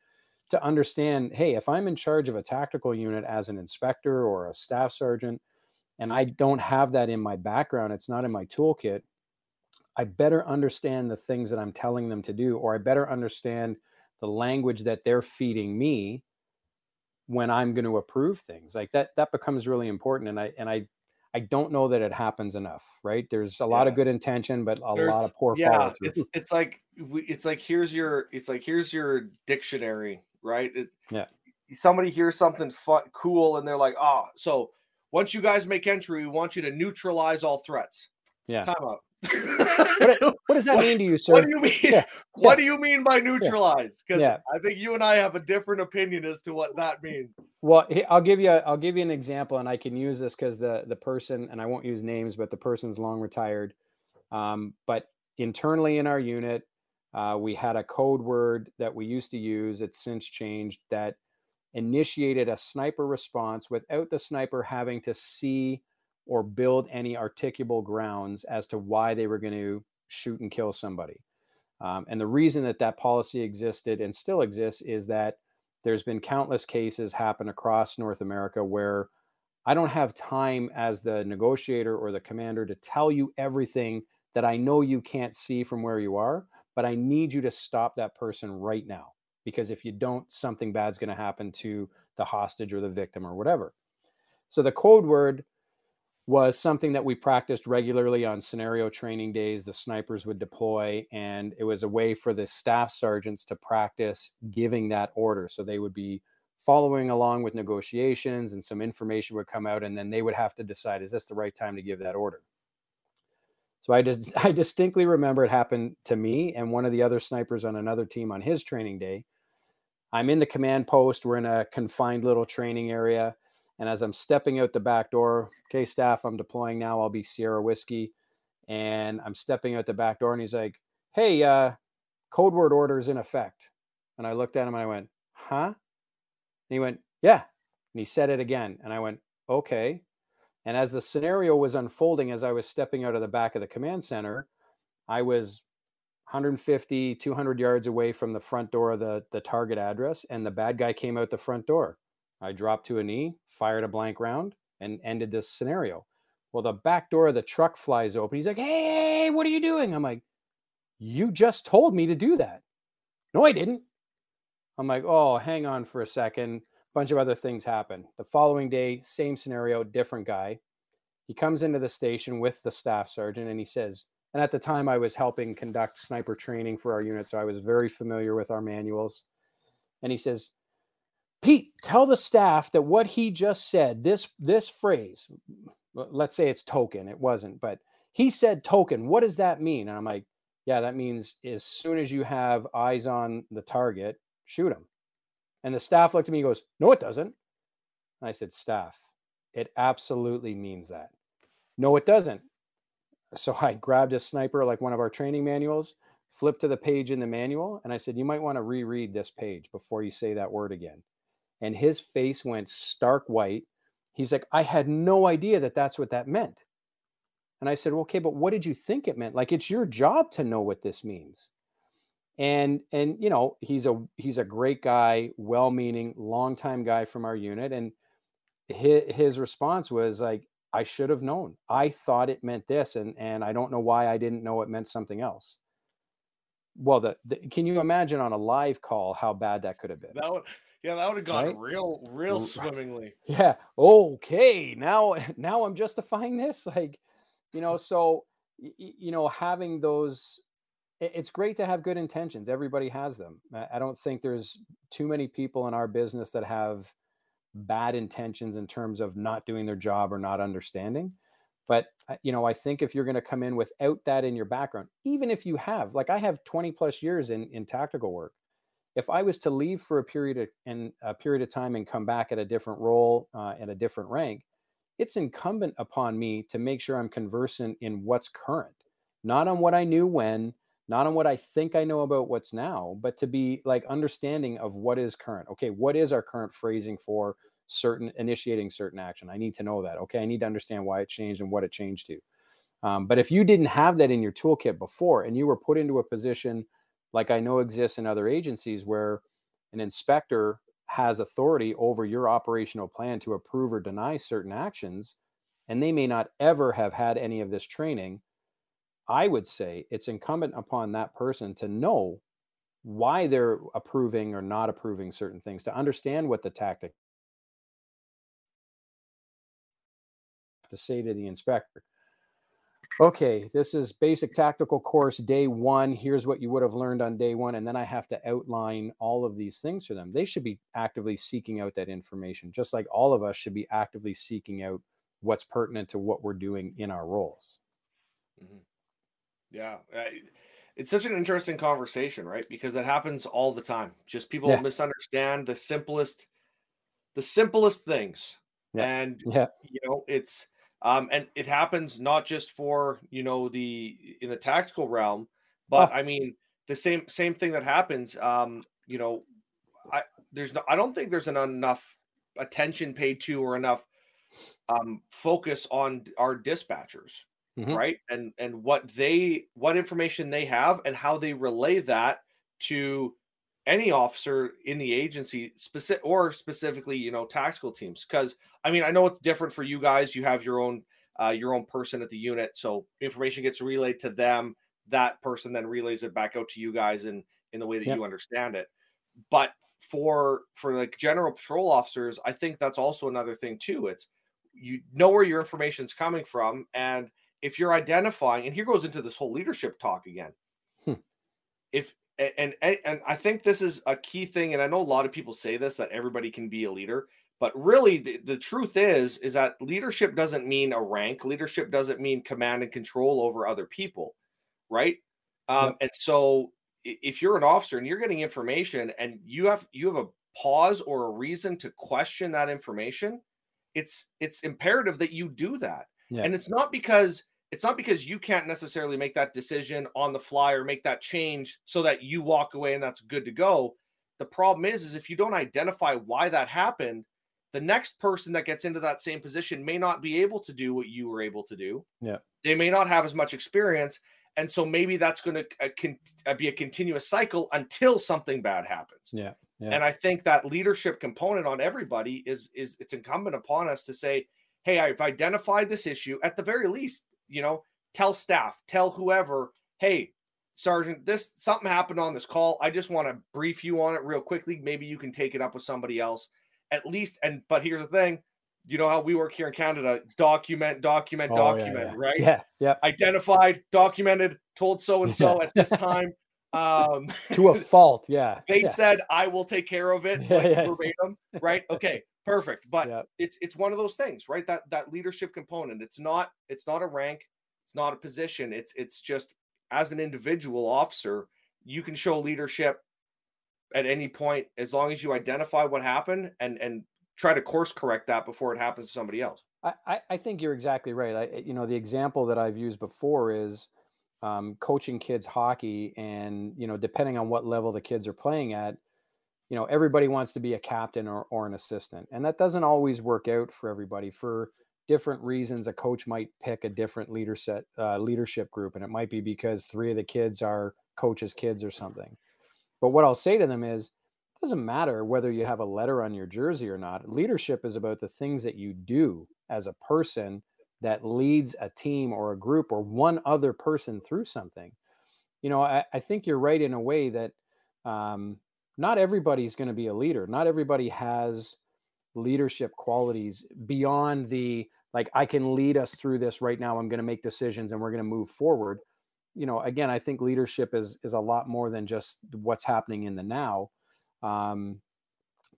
to understand, hey, if I'm in charge of a tactical unit as an inspector or a staff sergeant, and I don't have that in my background, it's not in my toolkit, I better understand the things that I'm telling them to do, or I better understand the language that they're feeding me when I'm going to approve things. Like that, that becomes really important. And I, and I I don't know that it happens enough, right? There's a lot of good intention, but a
There's,
lot of poor
yeah, it's it's like it's like here's your it's like here's your dictionary, right? It,
Yeah.
Somebody hears something fun, cool, and they're like, "Ah, so once you guys make entry, we want you to neutralize all threats."
Yeah.
Time out.
What, what does that
What-
mean to you, sir?
What do you mean?
Yeah,
What do you mean by neutralize? Because
Yeah.
I think you and I have a different opinion as to what that means.
Well, I'll give you a, I'll give you an example, and I can use this because the the person, and I won't use names, but the person's long retired. Um, but internally in our unit, uh, we had a code word that we used to use. It's since changed that initiated a sniper response without the sniper having to see or build any articulable grounds as to why they were going to shoot and kill somebody. Um, and the reason that that policy existed and still exists is that there's been countless cases happen across North America where I don't have time as the negotiator or the commander to tell you everything that I know you can't see from where you are, but I need you to stop that person right now because if you don't, something bad's going to happen to the hostage or the victim or whatever. So the code word was something that we practiced regularly on scenario training days. The snipers would deploy, and it was a way for the staff sergeants to practice giving that order. So they would be following along with negotiations, and some information would come out, and then they would have to decide is this the right time to give that order? So I did. I distinctly remember it happened to me and one of the other snipers on another team on his training day. I'm in the command post. We're in a confined little training area. And as I'm stepping out the back door, okay, staff, I'm deploying now. I'll be Sierra Whiskey. And I'm stepping out the back door, and he's like, hey, uh, code word order is in effect. And I looked at him and I went, huh? And he went, yeah. And he said it again. And I went, okay. And as the scenario was unfolding, as I was stepping out of the back of the command center, I was 150, 200 yards away from the front door of the, the target address, and the bad guy came out the front door. I dropped to a knee, fired a blank round, and ended this scenario. Well, the back door of the truck flies open. He's like, hey, what are you doing? I'm like, you just told me to do that. No, I didn't. I'm like, oh, hang on for a second. Bunch of other things happen. The following day, same scenario, different guy. He comes into the station with the staff sergeant and he says, and at the time I was helping conduct sniper training for our unit, so I was very familiar with our manuals. And he says, Pete, tell the staff that what he just said, this this phrase, let's say it's token, it wasn't, but he said token. What does that mean? And I'm like, yeah, that means as soon as you have eyes on the target, shoot him. And the staff looked at me and goes, No, it doesn't. And I said, Staff, it absolutely means that. No, it doesn't. So I grabbed a sniper, like one of our training manuals, flipped to the page in the manual, and I said, You might want to reread this page before you say that word again. And his face went stark white. He's like, I had no idea that that's what that meant. And I said, well, okay, but what did you think it meant? Like, it's your job to know what this means. And and you know, he's a he's a great guy, well-meaning, longtime guy from our unit. And his, his response was like, I should have known. I thought it meant this, and and I don't know why I didn't know it meant something else. Well, the, the can you imagine on a live call how bad that could have been?
That would, yeah, that would have gone
Right?
real, real swimmingly.
yeah okay now now i'm justifying this like you know so you know having those it's great to have good intentions. Everybody has them. I don't think there's too many people in our business that have bad intentions in terms of not doing their job or not understanding. But uh, you know, I think if you're going to come in without that in your background, even if you have, like I have 20 plus years in in tactical work, if I was to leave for a period of and a period of time and come back at a different role uh, at a different rank, it's incumbent upon me to make sure I'm conversant in what's current, not on what I knew when, not on what I think I know about what's now, but to be like understanding of what is current. Okay, what is our current phrasing for certain initiating certain action? I need to know that. Okay, I need to understand why it changed and what it changed to. Um, but if you didn't have that in your toolkit before and you were put into a position like I know exists in other agencies where an inspector has authority over your operational plan to approve or deny certain actions, and they may not ever have had any of this training, I would say it's incumbent upon that person to know why they're approving or not approving certain things, to understand what the tactic to say to the inspector okay, this is basic tactical course day one. Here's what you would have learned on day one. And then I have to outline all of these things for them. They should be actively seeking out that information, just like all of us should be actively seeking out what's pertinent to what we're doing in our roles.
Mm-hmm. Yeah. It's such an interesting conversation, right? Because that happens all the time. Just people yeah. misunderstand the simplest, the simplest things. Yeah. And, yeah. you know, it's, um, and it happens not just for you know the in the tactical realm, but oh. I mean the same same thing that happens. Um, you know, I there's no I don't think there's an enough attention paid to or enough um, focus on our dispatchers, mm-hmm. right? And and what they what information they have and how they relay that to any officer in the agency specific or specifically you know tactical teams because i mean i know it's different for you guys. You have your own uh, your own person at the unit so information gets relayed to them. That person then relays it back out to you guys in in the way that yep. you understand it. But for for like general patrol officers i think that's also another thing too. It's you know where your information is coming from and if you're identifying and here goes into this whole leadership talk again. Hmm. if and, and and I think this is a key thing. And I know a lot of people say this that everybody can be a leader, but really the, the truth is is that leadership doesn't mean a rank. Leadership doesn't mean command and control over other people, right? Um, yep. And so if you're an officer and you're getting information and you have you have a pause or a reason to question that information, it's it's imperative that you do that. Yeah. And it's not because it's not because you can't necessarily make that decision on the fly or make that change so that you walk away and that's good to go. The problem is, is if you don't identify why that happened, the next person that gets into that same position may not be able to do what you were able to do.
Yeah.
They may not have as much experience. And so maybe that's going to uh, con- uh, be a continuous cycle until something bad happens.
Yeah. yeah.
And I think that leadership component on everybody is is it's incumbent upon us to say, "Hey, I've identified this issue. At the very least, you know, tell staff, tell whoever, hey, Sergeant, this something happened on this call. I just want to brief you on it real quickly. Maybe you can take it up with somebody else. At least, and but here's the thing. You know how we work here in Canada, document, document, oh, document,
yeah, yeah.
right?
Yeah, yeah.
Identified, documented, told so and so at this time. Um
to a fault, yeah.
they
yeah.
said I will take care of it, like, verbatim, right? Okay, perfect but it's it's one of those things right that that leadership component it's not it's not a rank it's not a position it's it's just as an individual officer you can show leadership at any point as long as you identify what happened and and try to course correct that before it happens to somebody else
i i think you're exactly right I, you know the example that i've used before is um, coaching kids hockey and you know depending on what level the kids are playing at you know everybody wants to be a captain or, or an assistant. And that doesn't always work out for everybody. For different reasons a coach might pick a different leader set uh, leadership group and it might be because three of the kids are coaches kids or something. But what i'll say to them is it doesn't matter whether you have a letter on your jersey or not. Leadership is about the things that you do as a person that leads a team or a group or one other person through something you know i, I think you're right in a way that um, not everybody's going to be a leader. Not everybody has leadership qualities beyond the like I can lead us through this right now. I'm going to make decisions and we're going to move forward. you know, again, I think leadership is is a lot more than just what's happening in the now. Um,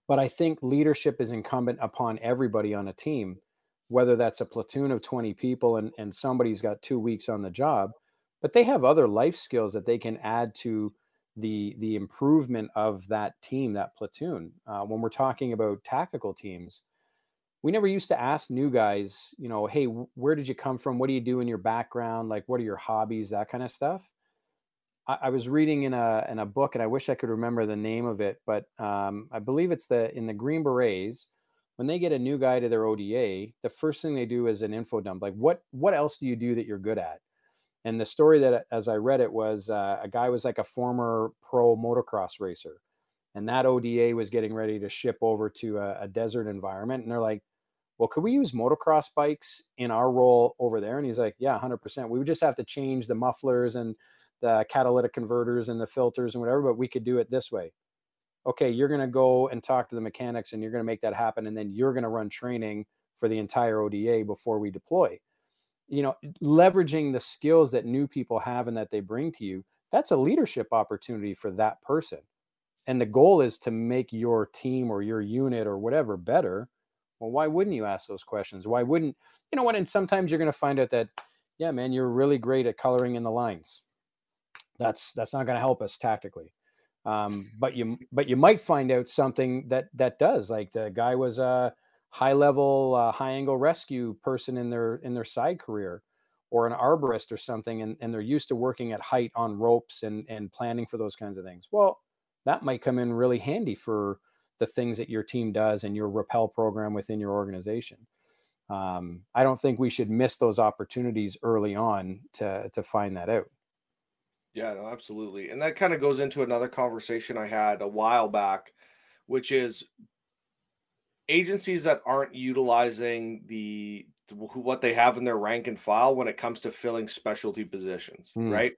but I think leadership is incumbent upon everybody on a team, whether that's a platoon of 20 people and, and somebody's got two weeks on the job, but they have other life skills that they can add to the the improvement of that team, that platoon. Uh, when we're talking about tactical teams, we never used to ask new guys, you know, hey, where did you come from? What do you do in your background? Like, what are your hobbies? That kind of stuff. I, I was reading in a in a book, and I wish I could remember the name of it, but um, I believe it's the in the Green Berets. When they get a new guy to their ODA, the first thing they do is an info dump. Like, what what else do you do that you're good at? And the story that, as I read it, was uh, a guy was like a former pro motocross racer, and that ODA was getting ready to ship over to a, a desert environment, and they're like, "Well, could we use motocross bikes in our role over there?" And he's like, "Yeah, hundred percent. We would just have to change the mufflers and the catalytic converters and the filters and whatever, but we could do it this way." Okay, you're going to go and talk to the mechanics, and you're going to make that happen, and then you're going to run training for the entire ODA before we deploy. You know leveraging the skills that new people have and that they bring to you that's a leadership opportunity for that person. And the goal is to make your team or your unit or whatever better. Well why wouldn't you ask those questions? Why wouldn't you know what and sometimes you're going to find out that yeah man you're really great at coloring in the lines. That's that's not going to help us tactically um, but you but you might find out something that that does like the guy was a high level uh, high angle rescue person in their in their side career or an arborist or something and, and they're used to working at height on ropes and and planning for those kinds of things. Well that might come in really handy for the things that your team does and your rappel program within your organization. Um, i don't think we should miss those opportunities early on to to find that out
yeah no absolutely and that kind of goes into another conversation i had a while back which is agencies that aren't utilizing the what they have in their rank and file when it comes to filling specialty positions, mm. right?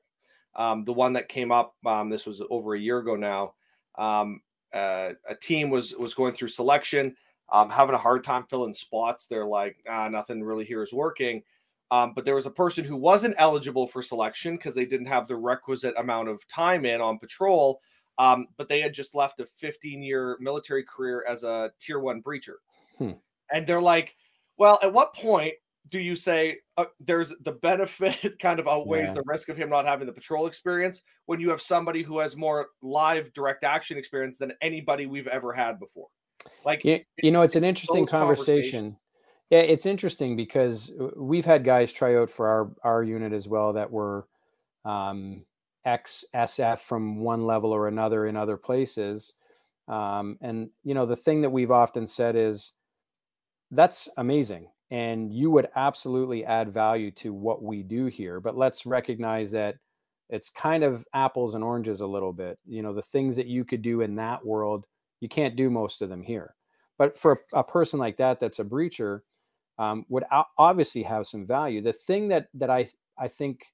Um, the one that came up, um, this was over a year ago now. Um, uh, a team was was going through selection, um, having a hard time filling spots. They're like, ah, nothing really here is working. Um, but there was a person who wasn't eligible for selection because they didn't have the requisite amount of time in on patrol um, but they had just left a 15 year military career as a tier one breacher. Hmm. And they're like, well, at what point do you say uh, there's the benefit kind of outweighs yeah. the risk of him not having the patrol experience when you have somebody who has more live direct action experience than anybody we've ever had before? Like,
you, you know, it's an interesting conversation. Yeah, it's interesting because uh, we've had guys try out for our our unit as well that were um, XSF from one level or another in other places. Um, and you know, the thing that we've often said is that's amazing. And you would absolutely add value to what we do here. But let's recognize that it's kind of apples and oranges a little bit. You know, the things that you could do in that world, you can't do most of them here. But for a person like that, that's a breacher, um, would obviously have some value. The thing that that I I think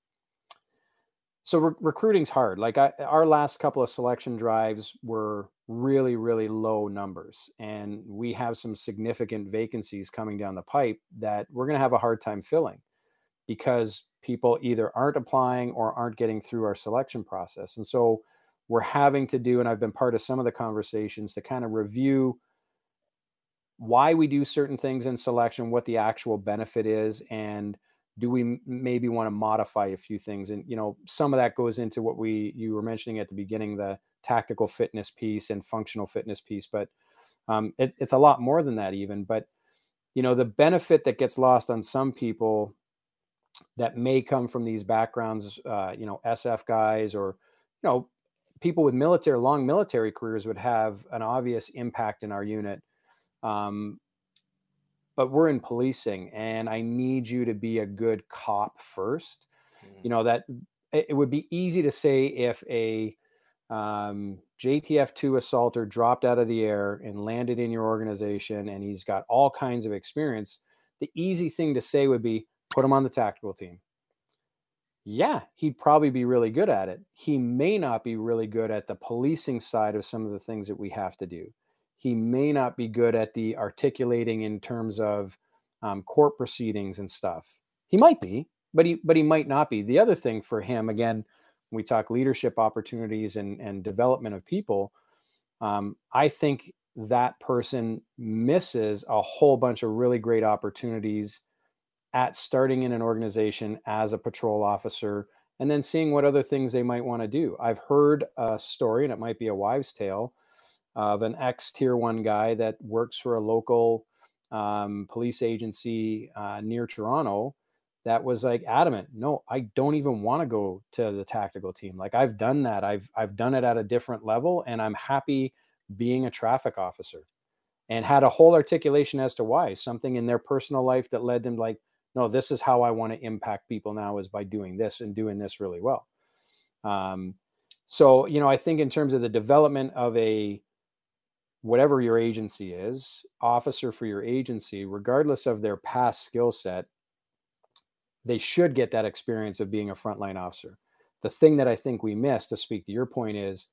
so re- recruiting's hard. Like I, our last couple of selection drives were really, really low numbers, and we have some significant vacancies coming down the pipe that we're going to have a hard time filling because people either aren't applying or aren't getting through our selection process. And so we're having to do, and I've been part of some of the conversations to kind of review why we do certain things in selection, what the actual benefit is, and do we maybe want to modify a few things and you know some of that goes into what we you were mentioning at the beginning the tactical fitness piece and functional fitness piece but um, it, it's a lot more than that even but you know the benefit that gets lost on some people that may come from these backgrounds uh, you know sf guys or you know people with military long military careers would have an obvious impact in our unit um, but we're in policing and I need you to be a good cop first. Mm-hmm. You know, that it would be easy to say if a um, JTF 2 assaulter dropped out of the air and landed in your organization and he's got all kinds of experience, the easy thing to say would be put him on the tactical team. Yeah, he'd probably be really good at it. He may not be really good at the policing side of some of the things that we have to do he may not be good at the articulating in terms of um, court proceedings and stuff. He might be, but he but he might not be. The other thing for him, again, we talk leadership opportunities and and development of people. Um, I think that person misses a whole bunch of really great opportunities at starting in an organization as a patrol officer and then seeing what other things they might want to do. I've heard a story, and it might be a wives' tale, of an ex tier one guy that works for a local um, police agency uh, near Toronto that was like adamant no i don't even want to go to the tactical team. Like i've done that. I've i've done it at a different level and i'm happy being a traffic officer and had a whole articulation as to why. Something in their personal life that led them like no this is how i want to impact people now is by doing this and doing this really well. Um, so you know i think in terms of the development of a whatever your agency is officer for your agency regardless of their past skill set they should get that experience of being a frontline officer. The thing that I think we miss, to speak to your point, is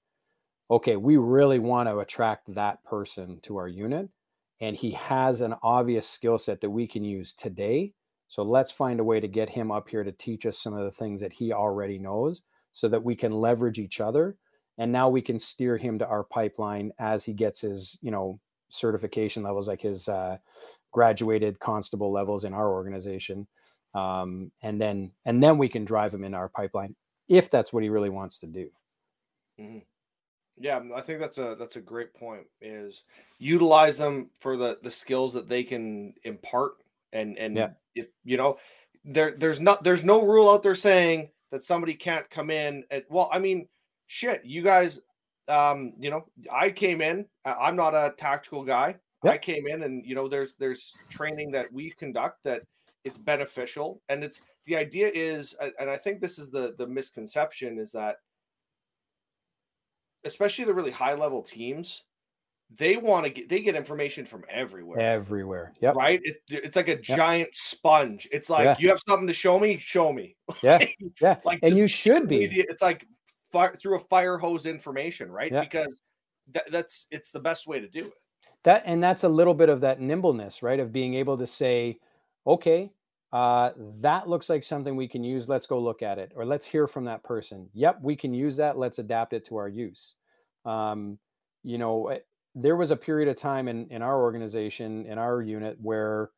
okay, we really want to attract that person to our unit. And he has an obvious skill set that we can use today. So let's find a way to get him up here to teach us some of the things that he already knows so that we can leverage each other. And now we can steer him to our pipeline as he gets his, you know, certification levels, like his uh, graduated constable levels in our organization um, and then and then we can drive him in our pipeline if that's what he really wants to do.
Mm-hmm. Yeah, I think that's a that's a great point. Is utilize them for the the skills that they can impart, and and yeah. if you know, there there's not there's no rule out there saying that somebody can't come in. At, well, I mean, shit, you guys, um, you know, I came in. I'm not a tactical guy. Yep. I came in, and you know, there's there's training that we conduct that it's beneficial and it's the idea is and i think this is the the misconception is that especially the really high level teams they want to get they get information from everywhere
everywhere yeah
right it, it's like a yep. giant sponge it's like yeah. you have something to show me show me
yeah yeah like and you should be
it's like fire, through a fire hose information right yeah. because that, that's it's the best way to do it
that and that's a little bit of that nimbleness right of being able to say okay, uh, that looks like something we can use. Let's go look at it, or let's hear from that person. Yep, we can use that. Let's adapt it to our use. Um, you know, eh, there was a period of time in in our organization, in our unit, where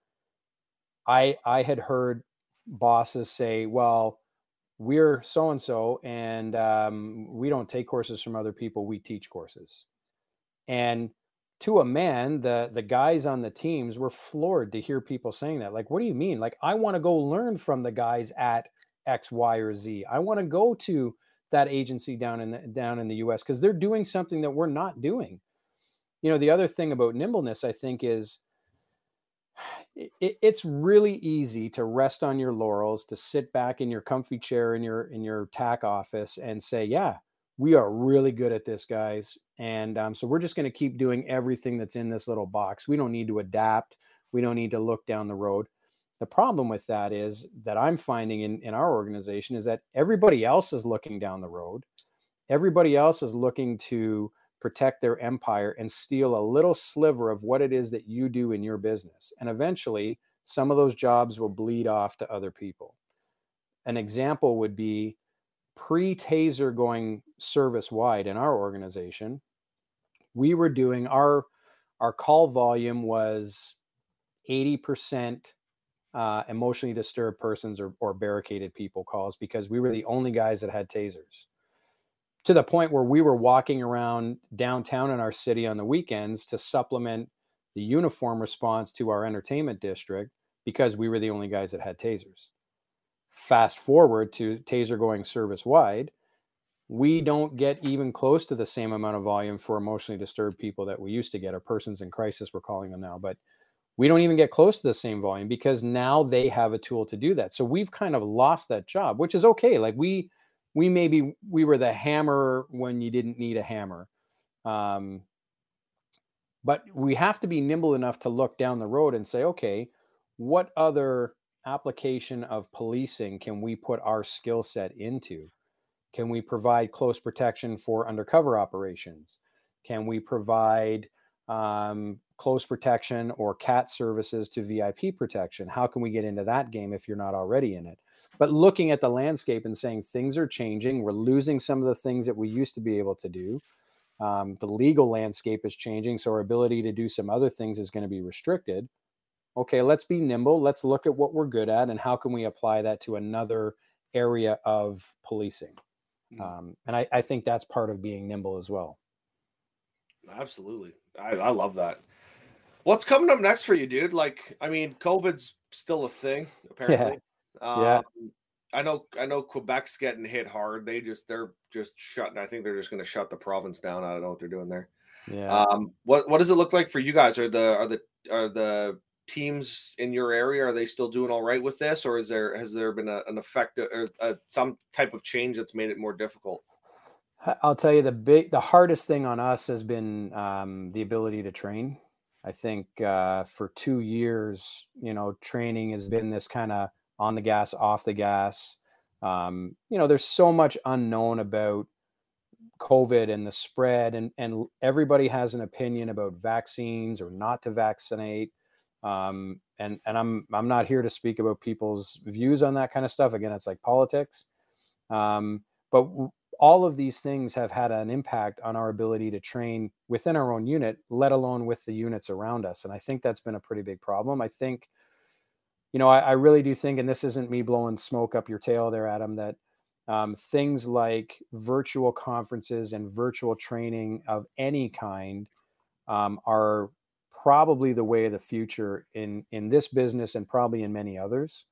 I I had heard bosses say, "Well, we're so and so, and um, we don't take courses from other people. We teach courses." And to a man, the the guys on the teams were floored to hear people saying that. Like, what do you mean? Like, I want to go learn from the guys at X, Y, or Z. I want to go to that agency down in the, down in the U.S. because they're doing something that we're not doing. You know, the other thing about nimbleness, I think, is it, it's really easy to rest on your laurels, to sit back in your comfy chair in your in your tack office and say, "Yeah, we are really good at this, guys. And um, so we're just going to keep doing everything that's in this little box. We don't need to adapt. We don't need to look down the road. The problem with that is that I'm finding in, in our organization is that everybody else is looking down the road. Everybody else is looking to protect their empire and steal a little sliver of what it is that you do in your business. And eventually, some of those jobs will bleed off to other people. An example would be pre taser going service wide in our organization we were doing our our call volume was 80% uh, emotionally disturbed persons or, or barricaded people calls because we were the only guys that had tasers to the point where we were walking around downtown in our city on the weekends to supplement the uniform response to our entertainment district because we were the only guys that had tasers Fast forward to Taser going service wide, we don't get even close to the same amount of volume for emotionally disturbed people that we used to get, or persons in crisis, we're calling them now. But we don't even get close to the same volume because now they have a tool to do that. So we've kind of lost that job, which is okay. Like we, we maybe we were the hammer when you didn't need a hammer. Um, but we have to be nimble enough to look down the road and say, okay, what other application of policing can we put our skill set into? Can we provide close protection for undercover operations? Can we provide um, close protection or CAT services to VIP protection? How can we get into that game if you're not already in it? But looking at the landscape and saying things are changing we're losing some of the things that we used to be able to do um, the legal landscape is changing so our ability to do some other things is going to be restricted. Okay let's be nimble let's look at what we're good at and how can we apply that to another area of policing? Mm. um, and I, I think that's part of being nimble as well.
Absolutely. I, I love that. What's coming up next for you dude? Like i mean covid's still a thing apparently.
Um, yeah.
I know I know Quebec's getting hit hard. They just they're just shutting. I think they're just going to shut the province down. I don't know what they're doing there.
Yeah.
Um what what does it look like for you guys? Are the are the are the teams in your area are they still doing all right with this or is there has there been a, an effect or a, some type of change that's made it more difficult?
I'll tell you the big the hardest thing on us has been um, the ability to train. I think uh, for two years, you know, training has been this kind of on the gas, off the gas. Um, you know, there's so much unknown about COVID and the spread, and and everybody has an opinion about vaccines or not to vaccinate. Um, and and I'm I'm not here to speak about people's views on that kind of stuff. Again, it's like politics. Um, but all of these things have had an impact on our ability to train within our own unit, let alone with the units around us. And I think that's been a pretty big problem. I think you know, I, I, really do think, and this isn't me blowing smoke up your tail there, Adam, that um, things like virtual conferences and virtual training of any kind um, are probably the way of the future in in this business and probably in many others.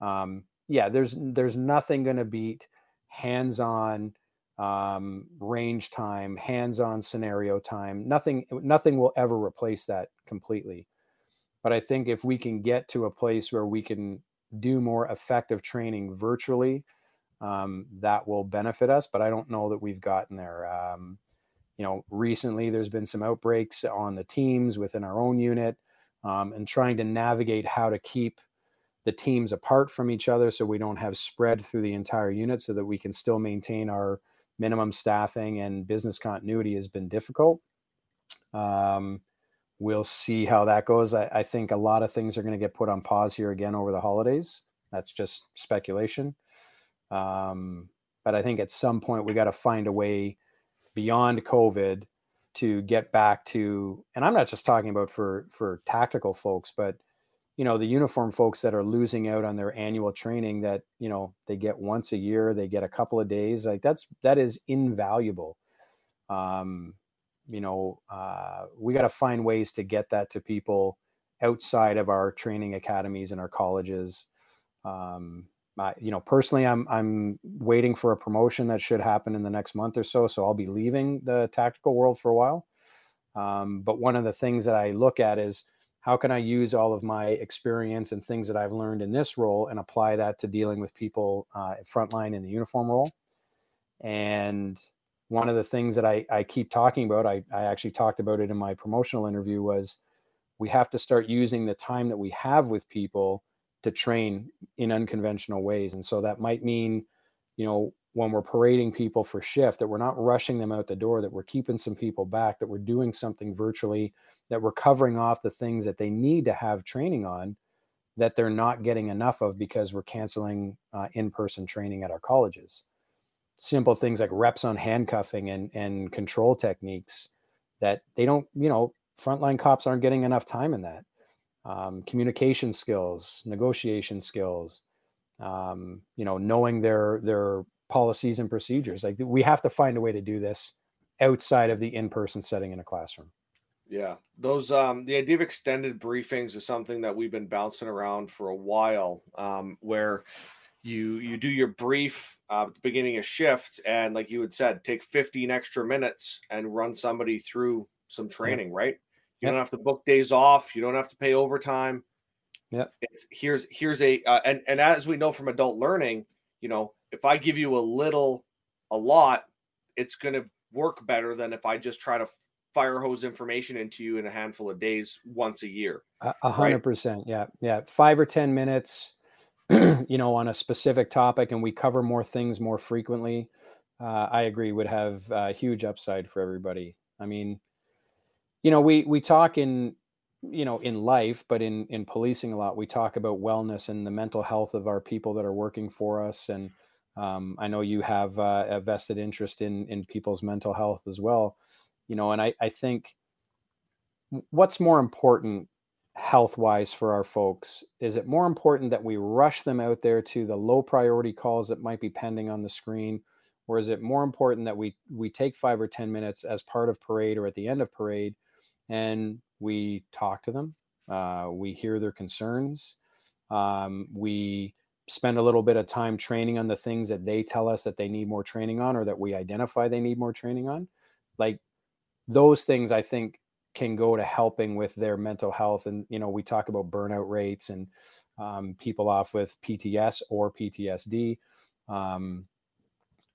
Um, yeah, there's there's nothing going to beat hands-on um, range time, hands-on scenario time. Nothing nothing will ever replace that completely. But I think if we can get to a place where we can do more effective training virtually, um, that will benefit us. But I don't know that we've gotten there. Um, you know, recently there's been some outbreaks on the teams within our own unit, um, and trying to navigate how to keep the teams apart from each other so we don't have spread through the entire unit, so that we can still maintain our minimum staffing and business continuity has been difficult. Um, we'll see how that goes. I, I think a lot of things are going to get put on pause here again over the holidays. That's just speculation. Um, but I think at some point we got to find a way beyond COVID to get back to, and I'm not just talking about for for tactical folks, but you know the uniform folks that are losing out on their annual training that you know they get once a year, they get a couple of days. Like that's that is invaluable. Um, you know, uh, we got to find ways to get that to people outside of our training academies and our colleges. Um, I, you know, personally, I'm I'm waiting for a promotion that should happen in the next month or so. So I'll be leaving the tactical world for a while. Um, but one of the things that I look at is how can I use all of my experience and things that I've learned in this role and apply that to dealing with people uh, frontline in the uniform role. And one of the things that I, I keep talking about, I, I actually talked about it in my promotional interview, was we have to start using the time that we have with people to train in unconventional ways. And so that might mean, you know, when we're parading people for shift, that we're not rushing them out the door, that we're keeping some people back, that we're doing something virtually, that we're covering off the things that they need to have training on that they're not getting enough of because we're canceling uh, in person training at our colleges simple things like reps on handcuffing and and control techniques that they don't you know frontline cops aren't getting enough time in that. Um, communication skills negotiation skills um, you know knowing their their policies and procedures. Like we have to find a way to do this outside of the in-person setting in a classroom.
Yeah those um the idea of extended briefings is something that we've been bouncing around for a while um where you you do your brief uh, at the beginning of shift and like you had said take 15 extra minutes and run somebody through some training yeah. right? You yep. don't have to book days off. You don't have to pay overtime.
Yeah.
It's here's here's a uh, and and as we know from adult learning you know if i give you a little a lot it's going to work better than if i just try to fire hose information into you in a handful of days once a year
a hundred percent. Yeah yeah. Five or ten minutes you know, on a specific topic and we cover more things more frequently, uh, I agree would have a huge upside for everybody. I mean, you know, we we talk in you know in life but in in policing a lot we talk about wellness and the mental health of our people that are working for us and um, i know you have uh, a vested interest in in people's mental health as well you know and i i think what's more important health wise for our folks? Is it more important that we rush them out there to the low priority calls that might be pending on the screen? Or is it more important that we we take five or ten minutes as part of parade or at the end of parade and we talk to them? Uh, we hear their concerns. Um, we spend a little bit of time training on the things that they tell us that they need more training on or that we identify they need more training on. Like those things i think can go to helping with their mental health and you know we talk about burnout rates and um, people off with pts or ptsd um,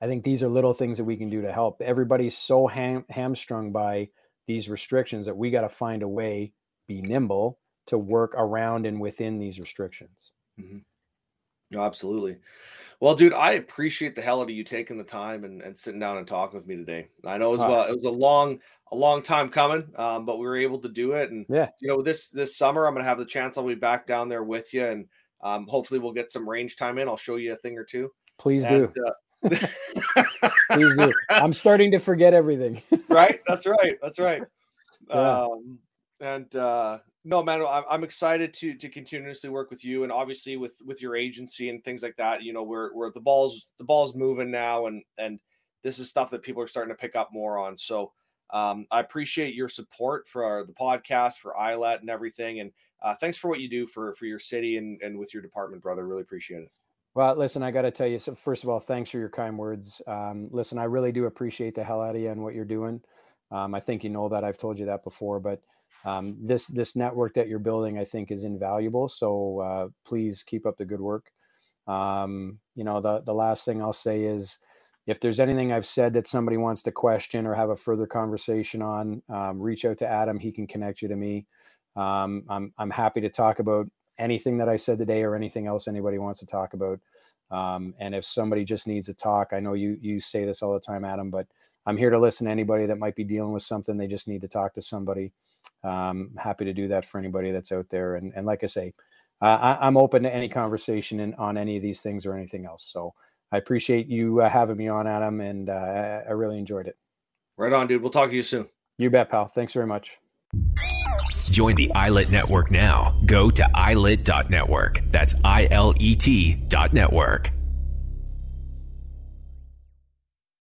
i think these are little things that we can do to help everybody's so ham- hamstrung by these restrictions that we got to find a way be nimble to work around and within these restrictions
mm-hmm. no, absolutely well, dude, I appreciate the hell out of you taking the time and, and sitting down and talking with me today. I know it was uh, it was a long a long time coming, um, but we were able to do it. And
yeah,
you know, this this summer I'm gonna have the chance. I'll be back down there with you, and um, hopefully we'll get some range time in. I'll show you a thing or two.
Please and, do. Uh, Please do. I'm starting to forget everything.
right. That's right. That's right. Yeah. Um, and uh, no, man, I'm excited to to continuously work with you, and obviously with with your agency and things like that. You know, we're we're the balls the balls moving now, and and this is stuff that people are starting to pick up more on. So um, I appreciate your support for our, the podcast, for ILET and everything, and uh, thanks for what you do for for your city and and with your department, brother. Really appreciate it.
Well, listen, I got to tell you. So first of all, thanks for your kind words. Um, listen, I really do appreciate the hell out of you and what you're doing. Um, I think you know that I've told you that before, but um, this this network that you're building, I think, is invaluable. So uh, please keep up the good work. Um, you know, the the last thing I'll say is, if there's anything I've said that somebody wants to question or have a further conversation on, um, reach out to Adam. He can connect you to me. Um, I'm I'm happy to talk about anything that I said today or anything else anybody wants to talk about. Um, and if somebody just needs to talk, I know you you say this all the time, Adam, but I'm here to listen to anybody that might be dealing with something. They just need to talk to somebody um, happy to do that for anybody that's out there. And, and like I say, uh, I, am open to any conversation in, on any of these things or anything else. So I appreciate you uh, having me on, Adam, and uh, I really enjoyed it.
Right on, dude. We'll talk to you soon.
You bet, pal. Thanks very much.
Join the ILET network now. Go to ilet.network. That's I L E T dot network.